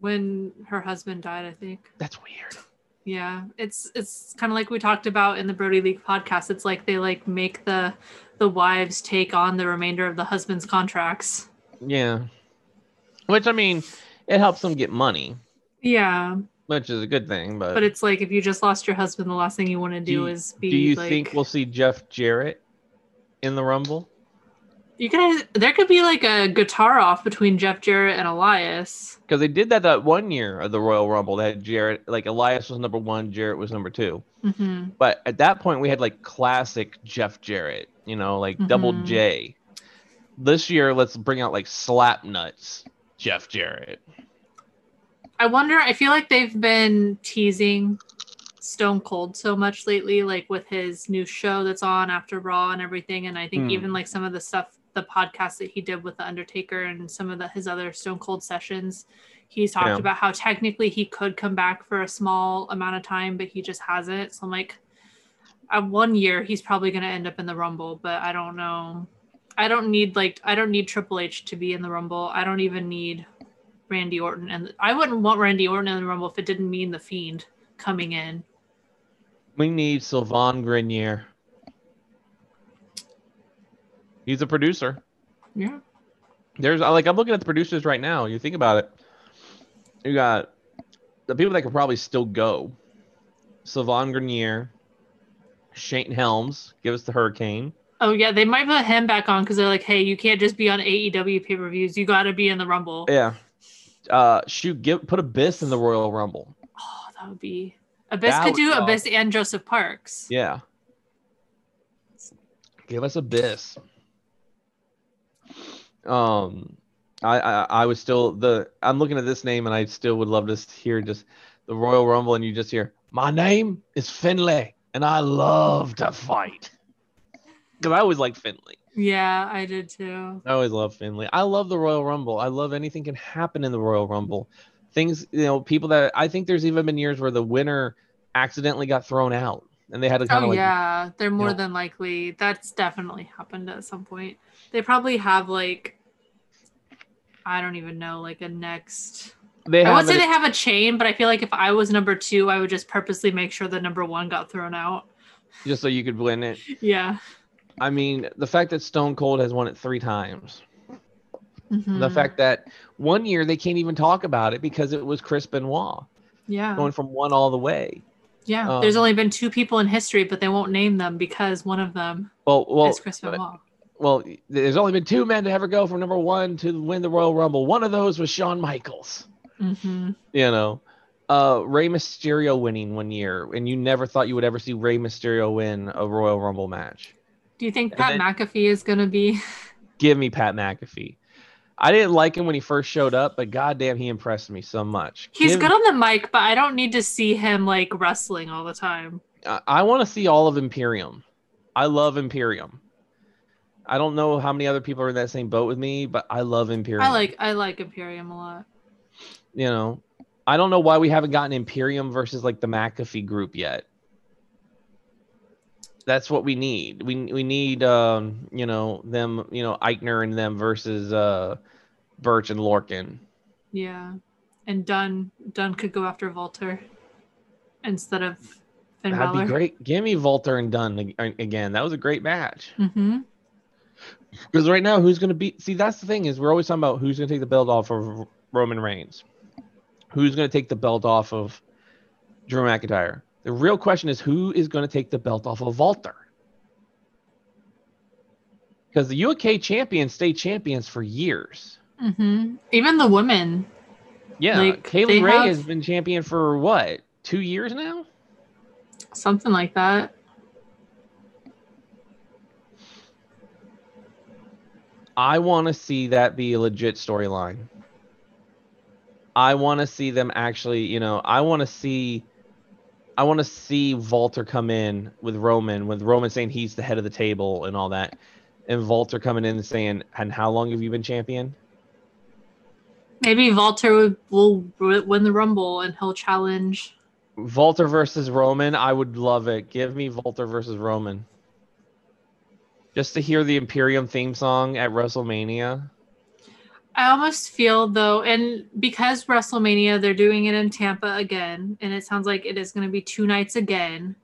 When her husband died, I think. That's weird. Yeah, it's it's kind of like we talked about in the Brodie League podcast. It's like they like make the the wives take on the remainder of the husband's contracts. Yeah. Which I mean, it helps them get money, Yeah, which is a good thing. But, but it's like if you just lost your husband, the last thing you want to do, you- is be do you like think we'll see Jeff Jarrett in the Rumble? you guys there could be like a guitar off between Jeff Jarrett and Elias. Because they did that that one year of the Royal Rumble. They had Jarrett, like Elias was number one, Jarrett was number two. hmm But at that point, we had like classic Jeff Jarrett, you know, like double Mhm. J. This year, let's bring out like slap nuts Jeff Jarrett. I wonder. I feel like they've been teasing Stone Cold so much lately, like with his new show that's on after Raw and everything. And I think Hmm. even like some of the stuff, the podcast that he did with the Undertaker and some of the his other Stone Cold sessions, he's talked Yeah. about how technically he could come back for a small amount of time, but he just hasn't. So I'm like, at one year he's probably going to end up in the Rumble, but I don't know. I don't need like I don't need Triple H to be in the Rumble. I don't even need Randy Orton, and I wouldn't want Randy Orton in the Rumble if it didn't mean the Fiend. coming in. We need Sylvain Grenier. He's a producer. Yeah. There's like I'm looking at the producers right now. You think about it. You got the people that could probably still go. Sylvain Grenier, Shane Helms, give us the Hurricane. Oh yeah, they might put him back on because they're like, hey, you can't just be on AEW pay per views. You got to be in the Rumble. Yeah. Uh, shoot, give put Abyss in the Royal Rumble. Oh, that would be Abyss That could do be Abyss and Joseph Parks. Yeah. Give us Abyss. Um, I, I I was still the I'm looking at this name and I still would love to hear just the Royal Rumble and you just hear my name is Finlay and I love to fight. Because I always like Finlay. Yeah, I did too. I always love Finley. I love the Royal Rumble. I love anything can happen in the Royal Rumble. Things, you know, people that I think there's even been years where the winner accidentally got thrown out and they had to kind Oh of like yeah, they're more know- than likely. That's definitely happened at some point. They probably have like, I don't even know, like a next. they I would say it- they have a chain, but I feel like if I was number two, I would just purposely make sure the number one got thrown out. just so you could win it. Yeah. I mean, the fact that Stone Cold has won it three times. The Mhm. fact that one year they can't even talk about it because it was Chris Benoit yeah. going from one all the way. Yeah. um, There's only been two people in history, but they won't name them because one of them Well, well, is Chris Benoit. well. There's only been two men to ever go from number one to win the Royal Rumble. One of those was Shawn Michaels. hmm You know, uh, Rey Mysterio winning one year, and you never thought you would ever see Rey Mysterio win a Royal Rumble match. Do you think Pat McAfee is going to be? Give me Pat McAfee. I didn't like him when he first showed up, but goddamn, he impressed me so much. He's Give- good on the mic, but I don't need to see him like wrestling all the time. I, I want to see all of Imperium. I love Imperium. I don't know how many other people are in that same boat with me, but I love Imperium. I like I like Imperium a lot. you know, I don't know why we haven't gotten Imperium versus like the McAfee group yet. That's what we need. We we need um, you know, them, you know, Aichner and them versus uh Burch and Lorcan. Yeah, and Dunn Dunn could go after Walter instead of Finn That'd Balor. be great. Give me Walter and Dunn again. That was a great match. Mm-hmm. Because right now, who's going to beat? See, that's the thing is we're always talking about who's going to take the belt off of Roman Reigns, who's going to take the belt off of Drew McIntyre. The real question is who is going to take the belt off of Walter? Because the UK champions stay champions for years. Mm-hmm. Even the women, Yeah, Like, Kay Lee Ray have- has been champion for what? Two years now. something like that. I want to see that be a legit storyline. I want to see them actually, you know, I want to see I want to see Walter come in with Roman, with Roman saying he's the head of the table and all that. And Walter coming in and saying, "And how long have you been champion?" Maybe Walter will, will win the Rumble and he'll challenge. Walter versus Roman, I would love it. Give me Walter versus Roman. Just to hear the Imperium theme song at WrestleMania. I almost feel though, and because WrestleMania, they're doing it in Tampa again, and it sounds like it is going to be two nights again.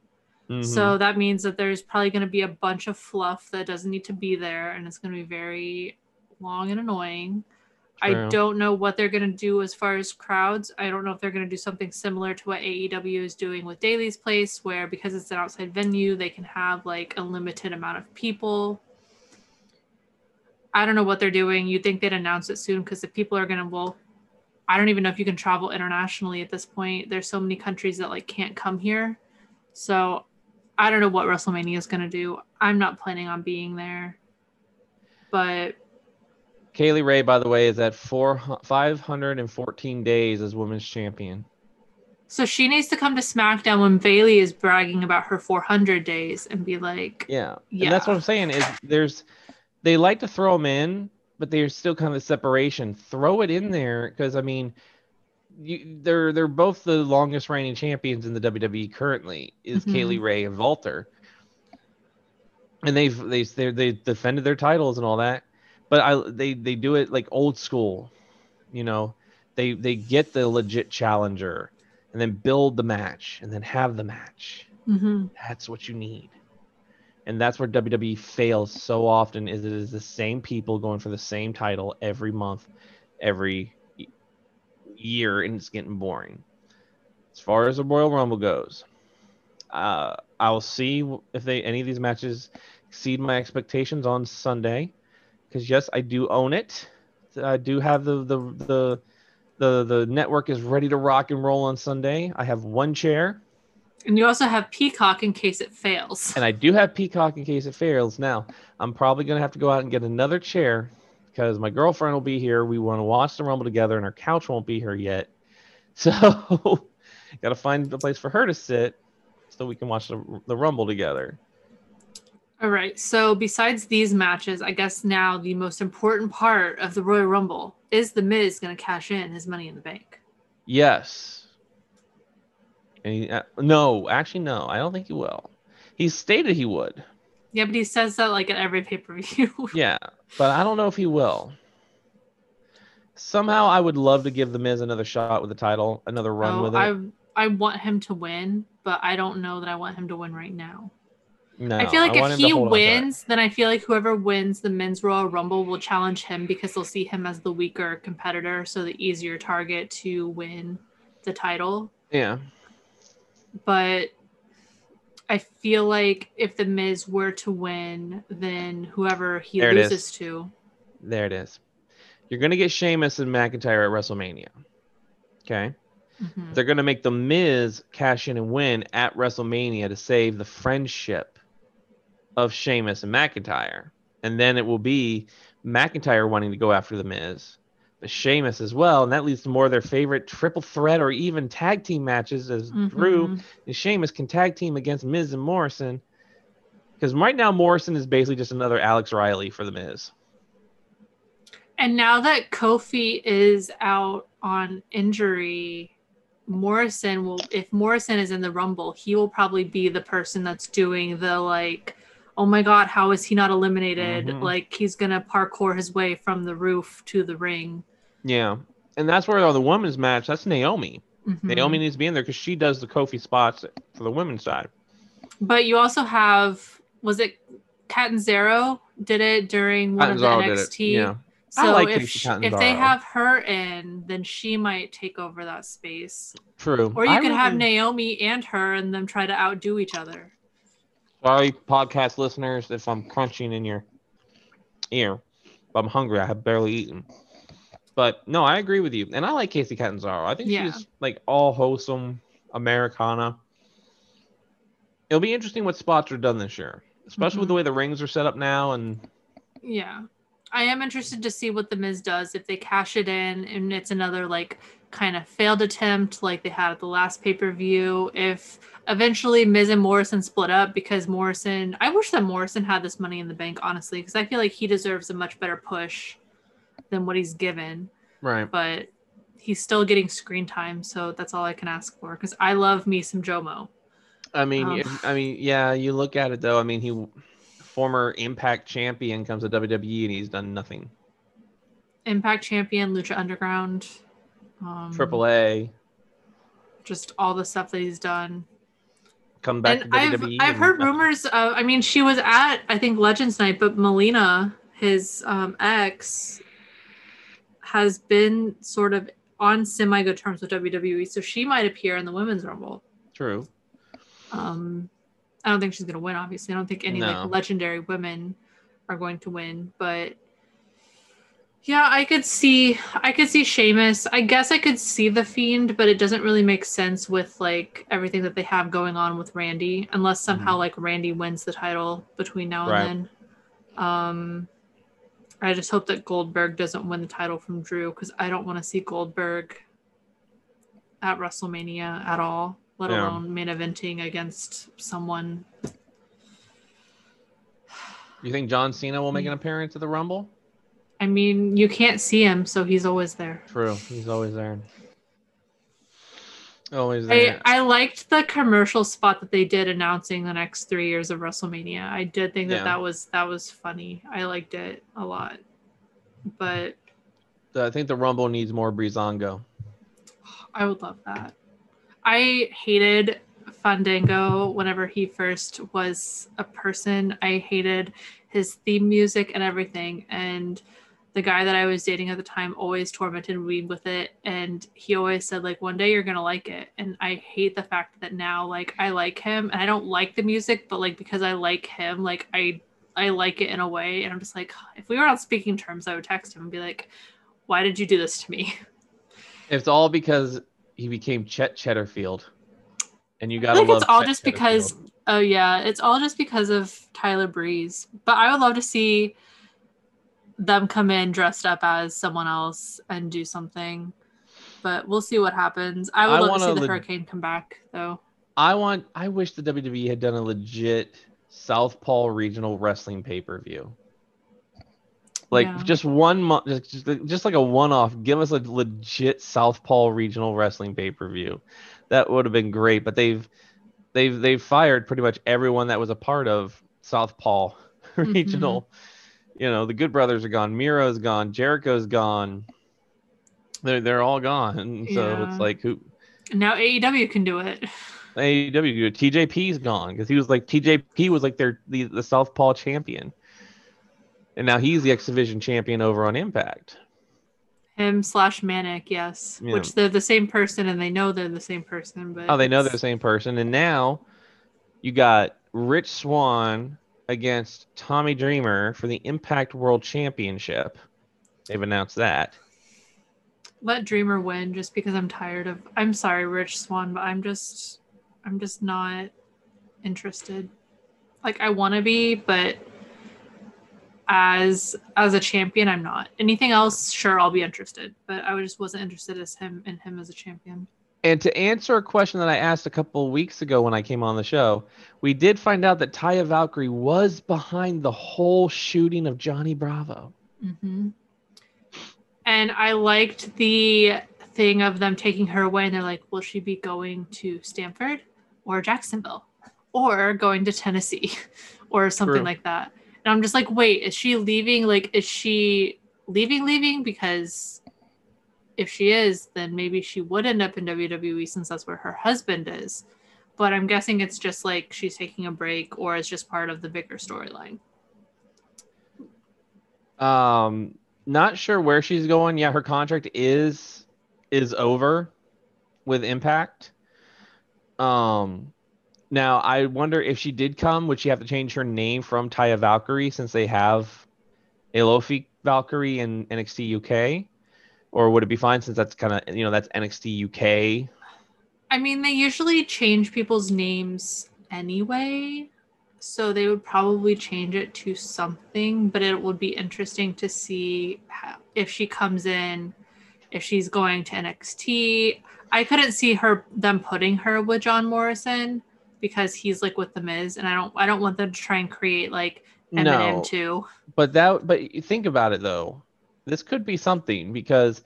Mhm. So that means that there's probably going to be a bunch of fluff that doesn't need to be there, and it's going to be very long and annoying. I don't know what they're going to do as far as crowds. I don't know if they're going to do something similar to what AEW is doing with Daily's Place, where because it's an outside venue, they can have like a limited amount of people. I don't know what they're doing. You'd think they'd announce it soon because if people are going to, well, I don't even know if you can travel internationally at this point. There's so many countries that like can't come here. So I don't know what WrestleMania is going to do. I'm not planning on being there. But Kay Lee Ray, by the way, is at four five hundred and fourteen days as women's champion. so she needs to come to SmackDown when Bayley is bragging about her 400 days and be like, Yeah, yeah. and that's what I'm saying is there's they like to throw them in, but there's still kind of separation. Throw it in there because I mean, you, they're they're both the longest reigning champions in the WWE currently is Mhm. Kay Lee Ray and Walter, and they've they they they defended their titles and all that, but I they they do it like old school, you know, they they get the legit challenger. and then build the match and then have the match. hmm That's what you need. And that's where WWE fails so often is it is the same people going for the same title every month, every year, and it's getting boring. As far as the Royal Rumble goes, uh, I'll see if they any of these matches exceed my expectations on Sunday. Because yes, I do own it. I do have the the the the the network is ready to rock and roll on Sunday. I have one chair. And you also have Peacock in case it fails. And I do have Peacock in case it fails. Now, I'm probably going to have to go out and get another chair because my girlfriend will be here. We want to watch the Rumble together, and her couch won't be here yet. So, got to find a place for her to sit so we can watch the, the Rumble together. All right. So besides these matches, I guess now the most important part of the Royal Rumble is the Miz going to cash in his Money in the Bank. Yes. And he, uh, no, actually, no. I don't think he will. He stated he would. Yeah, but he says that like at every pay per view. Yeah, but I don't know if he will. Somehow, I would love to give the Miz another shot with the title, another run with it. I I want him to win, but I don't know that I want him to win right now. no, I feel like want if he hold on to it. wins, then I feel like whoever wins the men's Royal Rumble will challenge him because they'll see him as the weaker competitor, so the easier target to win the title. yeah, But I feel like if the Miz were to win, then whoever he There loses to, there it is. You're gonna get Sheamus and McIntyre at WrestleMania. Okay, Mhm. they're gonna make the Miz cash in and win at WrestleMania to save the friendship of Sheamus and McIntyre, and then it will be McIntyre wanting to go after the Miz, Sheamus as well, and that leads to more of their favorite triple threat or even tag team matches as Drew Mhm. and Sheamus can tag team against Miz and Morrison. Because right now Morrison is basically just another Alex Riley for the Miz. And now that Kofi is out on injury, Morrison will if Morrison is in the Rumble, he will probably be the person that's doing the like, oh my god, how is he not eliminated? Mhm. Like he's gonna parkour his way from the roof to the ring. Yeah. And that's where on the women's match, that's Naomi. Mhm. Naomi needs to be in there because she does the Kofi spots for the women's side. But you also have was it Catanzaro did it during one of the Catanzaro did it, NXT? yeah. I So like if Kacy sh- if they have her in, then she might take over that space. True. Or you I could have really- Naomi and her and them try to outdo each other. Sorry, podcast listeners, if I'm crunching in your ear. I'm hungry. I have barely eaten. But no, I agree with you. And I like Kacy Catanzaro. I think Yeah. she's like all wholesome Americana. It'll be interesting what spots are done this year, especially with Mhm. the way the rings are set up now. And Yeah. I am interested to see what the Miz does if they cash it in and it's another like kind of failed attempt like they had at the last pay-per-view. If eventually Miz and Morrison split up because Morrison I wish that Morrison had this money in the bank, honestly, because I feel like he deserves a much better push than what he's given. right. But he's still getting screen time, so that's all I can ask for. Because I love me some Jomo. I mean, Um, if- I mean, yeah. You look at it though. I mean, he former Impact champion comes to WWE and he's done nothing. Impact champion, Lucha Underground. Um, Triple A just all the stuff that he's done. come back and to I've WWE. I've and heard nothing. rumors. Of, I mean, she was at I think Legends Night, but Melina, his um, ex, has been sort of on semi good terms with WWE, so she might appear in the Women's Rumble. True. Um, I don't think she's gonna win. Obviously, I don't think any No. like legendary women are going to win, but. Yeah, I could see I could see Sheamus. I guess I could see the fiend, but it doesn't really make sense with like everything that they have going on with Randy, unless somehow like Randy wins the title between now Mm-hmm. Right. and then. Um I just hope that Goldberg doesn't win the title from Drew because I don't want to see Goldberg at WrestleMania at all, let Yeah. alone main eventing against someone. You think John Cena will make an hmm. appearance at the Rumble? I mean, you can't see him, so he's always there. True. He's always there. Always I, there. I liked the commercial spot that they did announcing the next three years of WrestleMania. I did think that Yeah. that was that was funny. I liked it a lot. But I think the Rumble needs more Breezango. I would love that. I hated Fandango whenever he first was a person. I hated his theme music and everything. And the guy that I was dating at the time always tormented me with it. And he always said, like, one day you're gonna like it. And I hate the fact that now, like, I like him and I don't like the music, but like because I like him, like I I like it in a way. And I'm just like, if we were on speaking terms, I would text him and be like, Why did you do this to me? It's all because he became Chet Cheddarfield. And you gotta think love it's all Chet just because oh yeah, it's all just because of Tyler Breeze. But I would love to see them come in dressed up as someone else and do something. But we'll see what happens. I would I love to see the leg- Hurricane come back though. I want I wish the WWE had done a legit Southpaw regional wrestling pay-per-view. Like Yeah. just one month just, just just like a one-off. Give us a legit Southpaw regional wrestling pay-per-view. That would have been great, but they've they've they've fired pretty much everyone that was a part of Southpaw mm-hmm. regional. You know, the Good Brothers are gone, Miro's gone, Jericho's gone. They're they're all gone. So Yeah. it's like who Now AEW can do it. AEW. TJP's gone because he was like TJP was like their the, the Southpaw champion, and now he's the X Division champion over on Impact. Him slash Manik, yes. Yeah. Which they're the same person and they know they're the same person, but Oh, they know they're the same person, and now you got Rich Swann against Tommy Dreamer for the Impact World Championship. They've announced that. let Dreamer win just because I'm tired of I'm sorry, Rich Swann, but I'm just I'm just not interested. Like I wanna be, but as as a champion, I'm not. Anything else, sure, I'll be interested. But I just wasn't interested as him in him as a champion. And to answer a question that I asked a couple of weeks ago when I came on the show, we did find out that Taya Valkyrie was behind the whole shooting of Johnny Bravo. Mm-hmm. And I liked the thing of them taking her away, and they're like, "Will she be going to Stanford or Jacksonville, or going to Tennessee, or something True. like that?" And I'm just like, "Wait, is she leaving? Like, is she leaving? Leaving because." If she is, then maybe she would end up in WWE since that's where her husband is. But I'm guessing it's just like she's taking a break or it's just part of the bigger storyline. Um, not sure where she's going. Yeah, her contract is is over with Impact. Um, now I wonder if she did come, would she have to change her name from Taya Valkyrie since they have Aoife Valkyrie in NXT UK, or would it be fine since that's kind of you know that's NXT UK? I mean, they usually change people's names anyway. So they would probably change it to something, but it would be interesting to see how, if she comes in, if she's going to NXT. I couldn't see her them putting her with John Morrison because he's like with the Miz, and I don't I don't want them to try and create like Eminem No, too. but that but you think about it though, this could be something because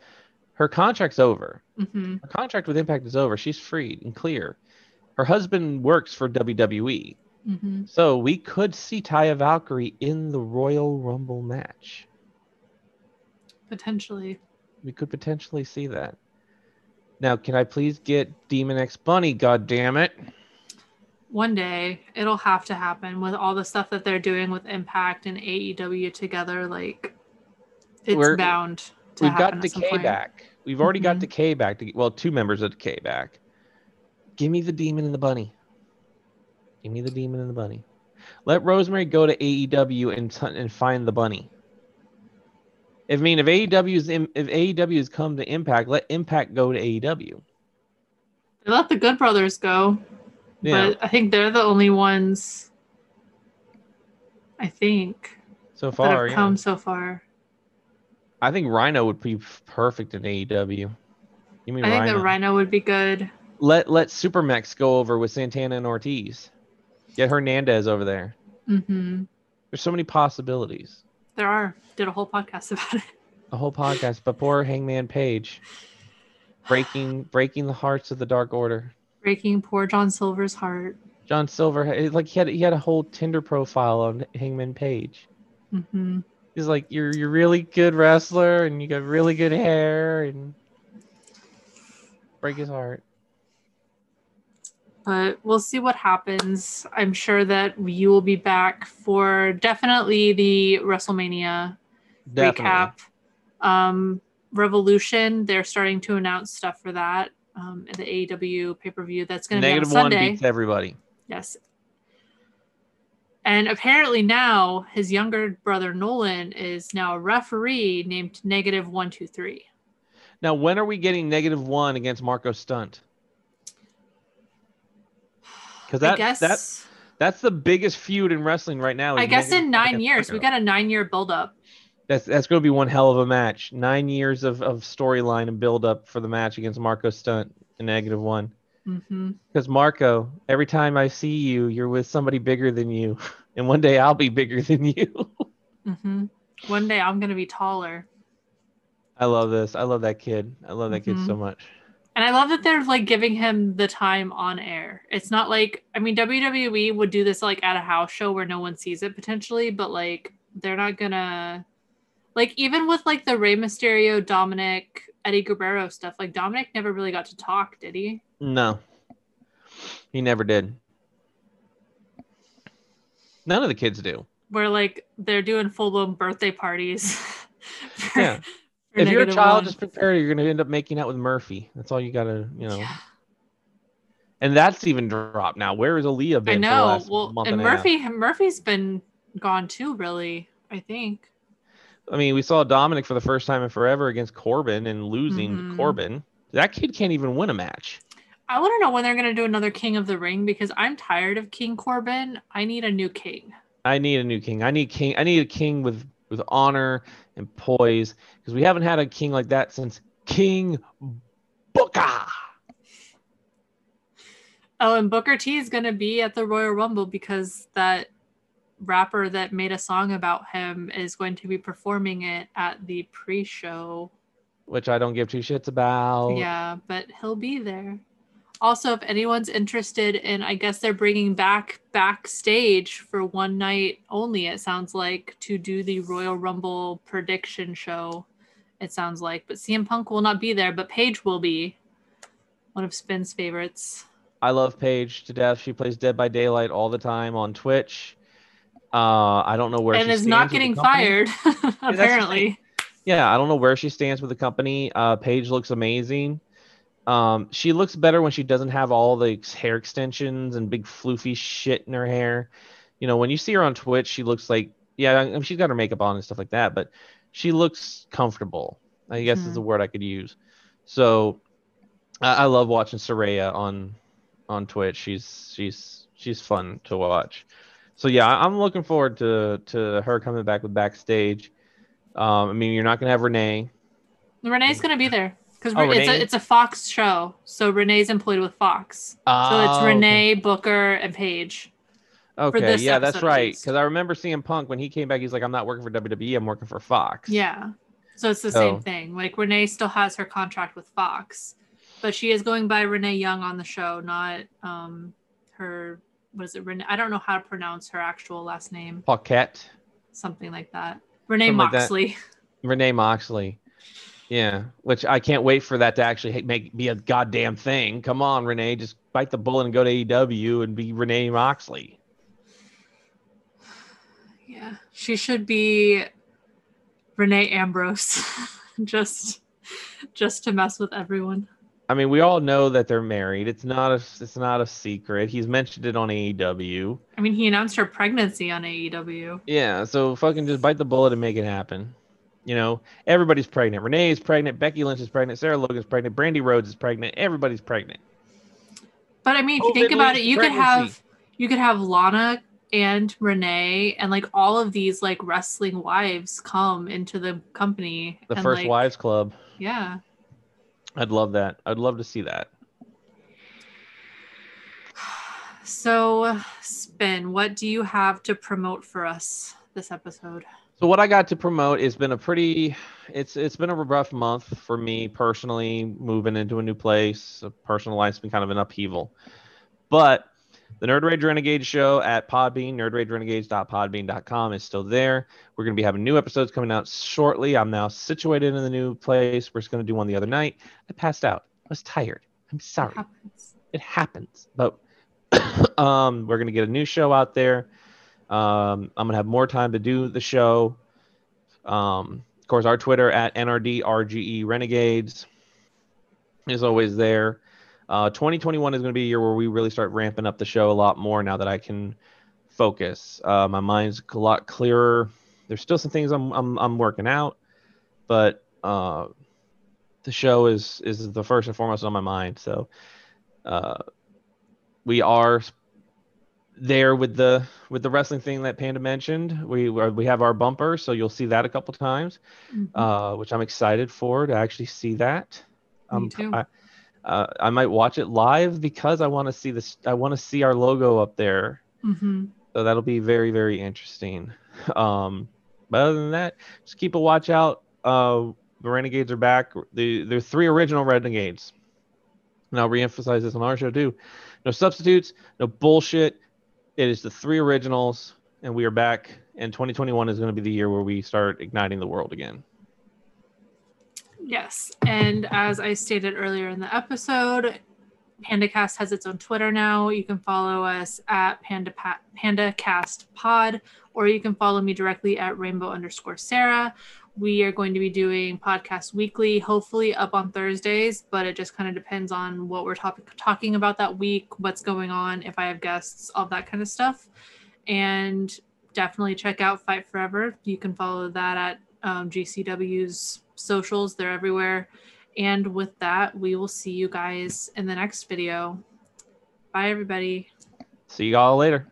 her contract's over. hmm Her contract with Impact is over. She's freed and clear. Her husband works for WWE. hmm So we could see Taya Valkyrie in the Royal Rumble match. Potentially. We could potentially see that. Now, can I please get Demon X Bunny? God damn it! One day it'll have to happen with all the stuff that they're doing with Impact and AEW together. Like it's We're- bound to We've got Decay back. We've already got Mhm. Decay back. To, well, two members of Decay back. Give me the Demon and the Bunny. Give me the Demon and the Bunny. Let Rosemary go to AEW and t- and find the bunny. I mean if AEW's if AEW's come to Impact, let Impact go to AEW. They let the Good Brothers go, Yeah. but I think they're the only ones. I think so that far, have yeah. come so far. I think Rhino would be perfect in AEW. You mean I think Rhino? that Rhino would be good. Let let Supermax go over with Santana and Ortiz. Get Hernandez over there. hmm There's so many possibilities. There are. Did a whole podcast about it. A whole podcast, but poor Hangman Page, breaking breaking the hearts of the Dark Order. Breaking poor John Silver's heart. John Silver, like he had he had a whole Tinder profile on Hangman Page. hmm He's like, you're you're really good wrestler, and you got really good hair, and break his heart. but we'll see what happens. I'm sure that you will be back for definitely the WrestleMania Definitely. recap. Um, Revolution, they're starting to announce stuff for that. Um, the AEW pay per view that's going to be on Sunday. Negative one beats everybody. Yes. And apparently now his younger brother Nolan is now a referee named Negative One Two Three. Now, when are we getting negative one against Marco Stunt? Because that guess. that that's the biggest feud in wrestling right now. I guess in nine years we got a nine-year build-up. That's that's going to be one hell of a match. Nine years of, of storyline and build up for the match against Marco Stunt in negative one. Because Marco, every time I see you, you're with somebody bigger than you, and one day I'll be bigger than you. hmm One day I'm gonna be taller. I love this. I love that kid. I love that kid Mhm. so much. And I love that they're like giving him the time on air. It's not like I mean WWE would do this like at a house show where no one sees it potentially, but like they're not gonna like even with like the Rey Mysterio, Dominic, Eddie Guerrero stuff, like Dominic never really got to talk, did he? No, he never did. None of the kids do. Where like they're doing full blown birthday parties. for- Yeah. for if you're a child, One. just prepare. You're going to end up making out with Murphy. That's all you got to, you know. Yeah. And that's even dropped now. Where is Aalyah been? I know. last Well, month and and a half? Murphy Murphy's been gone too, really. I think. I mean, we saw Dominic for the first time in forever against Corbin and losing to Mhm. Corbin. That kid can't even win a match. I want to know when they're going to do another King of the Ring because I'm tired of King Corbin. I need a new king. I need a new king. I need king. I need a king with with honor and poise because we haven't had a king like that since King Booker. Oh, and Booker T is going to be at the Royal Rumble because that rapper that made a song about him is going to be performing it at the pre-show. which I don't give two shits about. Yeah, but he'll be there. Also, if anyone's interested in, I guess they're bringing back backstage for one night only. It sounds like to do the Royal Rumble prediction show. It sounds like, but CM Punk will not be there, but Paige will be. One of Spin's favorites. I love Paige to death. She plays Dead by Daylight all the time on Twitch. Uh, I don't know where and she is not getting fired, the apparently. Yeah, I don't know where she stands with the company. Uh, Paige looks amazing. Um, she looks better when she doesn't have all the hair extensions and big floofy shit in her hair. You know, when you see her on Twitch, she looks like yeah, I mean, she's got her makeup on and stuff like that, but she looks comfortable. I guess is Mhm. the word I could use. So I, I love watching Saraya on on Twitch. She's she's she's fun to watch. So yeah, I'm looking forward to to her coming back with backstage. Um, I mean, you're not gonna have Renee. Renee's going to be there because Oh, it's, a, it's a Fox show. So Renee's employed with Fox. So Oh, it's okay. Renee, Booker, and Paige. Okay, yeah, that's right. Because I remember seeing Punk when he came back, he's like, "I'm not working for WWE. I'm working for Fox." Yeah. So it's the So- same thing. Like Renee still has her contract with Fox, but she is going by Renee Young on the show, not um her what is it Renee I don't know how to pronounce her actual last name. Paquette, Something like that. Renee Something like that. Moxley. Renee Moxley. Yeah, which I can't wait for that to actually make be a goddamn thing. Come on, Renee, just bite the bullet and go to AEW and be Renee Moxley. Yeah. She should be Renee Ambrose. just just to mess with everyone. I mean, we all know that they're married. It's not a it's not a secret. He's mentioned it on AEW. I mean, he announced her pregnancy on AEW. Yeah, so fucking just bite the bullet and make it happen. You know, everybody's pregnant. Renee is pregnant. Becky Lynch is pregnant. Sarah Logan's pregnant. Brandi Rhodes is pregnant. Everybody's pregnant. But I mean, if you think oh, about it, you could have you could have Lana and Renee and like all of these like wrestling wives come into the company. The and, First like, Wives Club. Yeah. I'd love that. I'd love to see that. So, Spin, what do you have to promote for us this episode? So what I got to promote has been a pretty it's it's been a rough month for me personally moving into a new place. Personal life's been kind of an upheaval. But the Nerd Rage Renegade show at Podbean, nerdragerenegades.podbean.com is still there. We're going to be having new episodes coming out shortly. I'm now situated in the new place. We're just going to do one the other night. I passed out. I was tired. I'm sorry What happens? it happens but um, we're gonna get a new show out there. Um, I'm gonna have more time to do the show. Um, of course, our Twitter at NRDRGE Renegades is always there. Uh, 2021 is going to be a year where we really start ramping up the show a lot more now that I can focus. Uh, my mind's a lot clearer. There's still some things I'm I'm, I'm working out, but uh, the show is is the first and foremost on my mind. So uh, we are there with the with the wrestling thing that Panda mentioned. We we have our bumper, so you'll see that a couple times, mm-hmm. uh, which I'm excited for to actually see that. Me um, too. I, uh, I might watch it live because I want to see this. I want to see our logo up there. Mm-hmm. So that'll be very very interesting. Um, but other than that, just keep a watch out. Uh, the Renegades are back. The the three original Renegades. And I'll reemphasize this on our show too. No substitutes, no bullshit. It is the three originals, and we are back. And 2021 is going to be the year where we start igniting the world again. Yes. And as I stated earlier in the episode, PandaCast has its own Twitter now. You can follow us at Panda pa- PandaCast Pod, or you can follow me directly at Rainbow underscore Sarah. We are going to be doing podcasts weekly, hopefully up on Thursdays, but it just kind of depends on what we're talk- talking about that week, what's going on, if I have guests, all that kind of stuff. And definitely check out Fight Forever. You can follow that at um, GCW's socials, they're everywhere. And with that, we will see you guys in the next video. Bye, everybody. See you all later.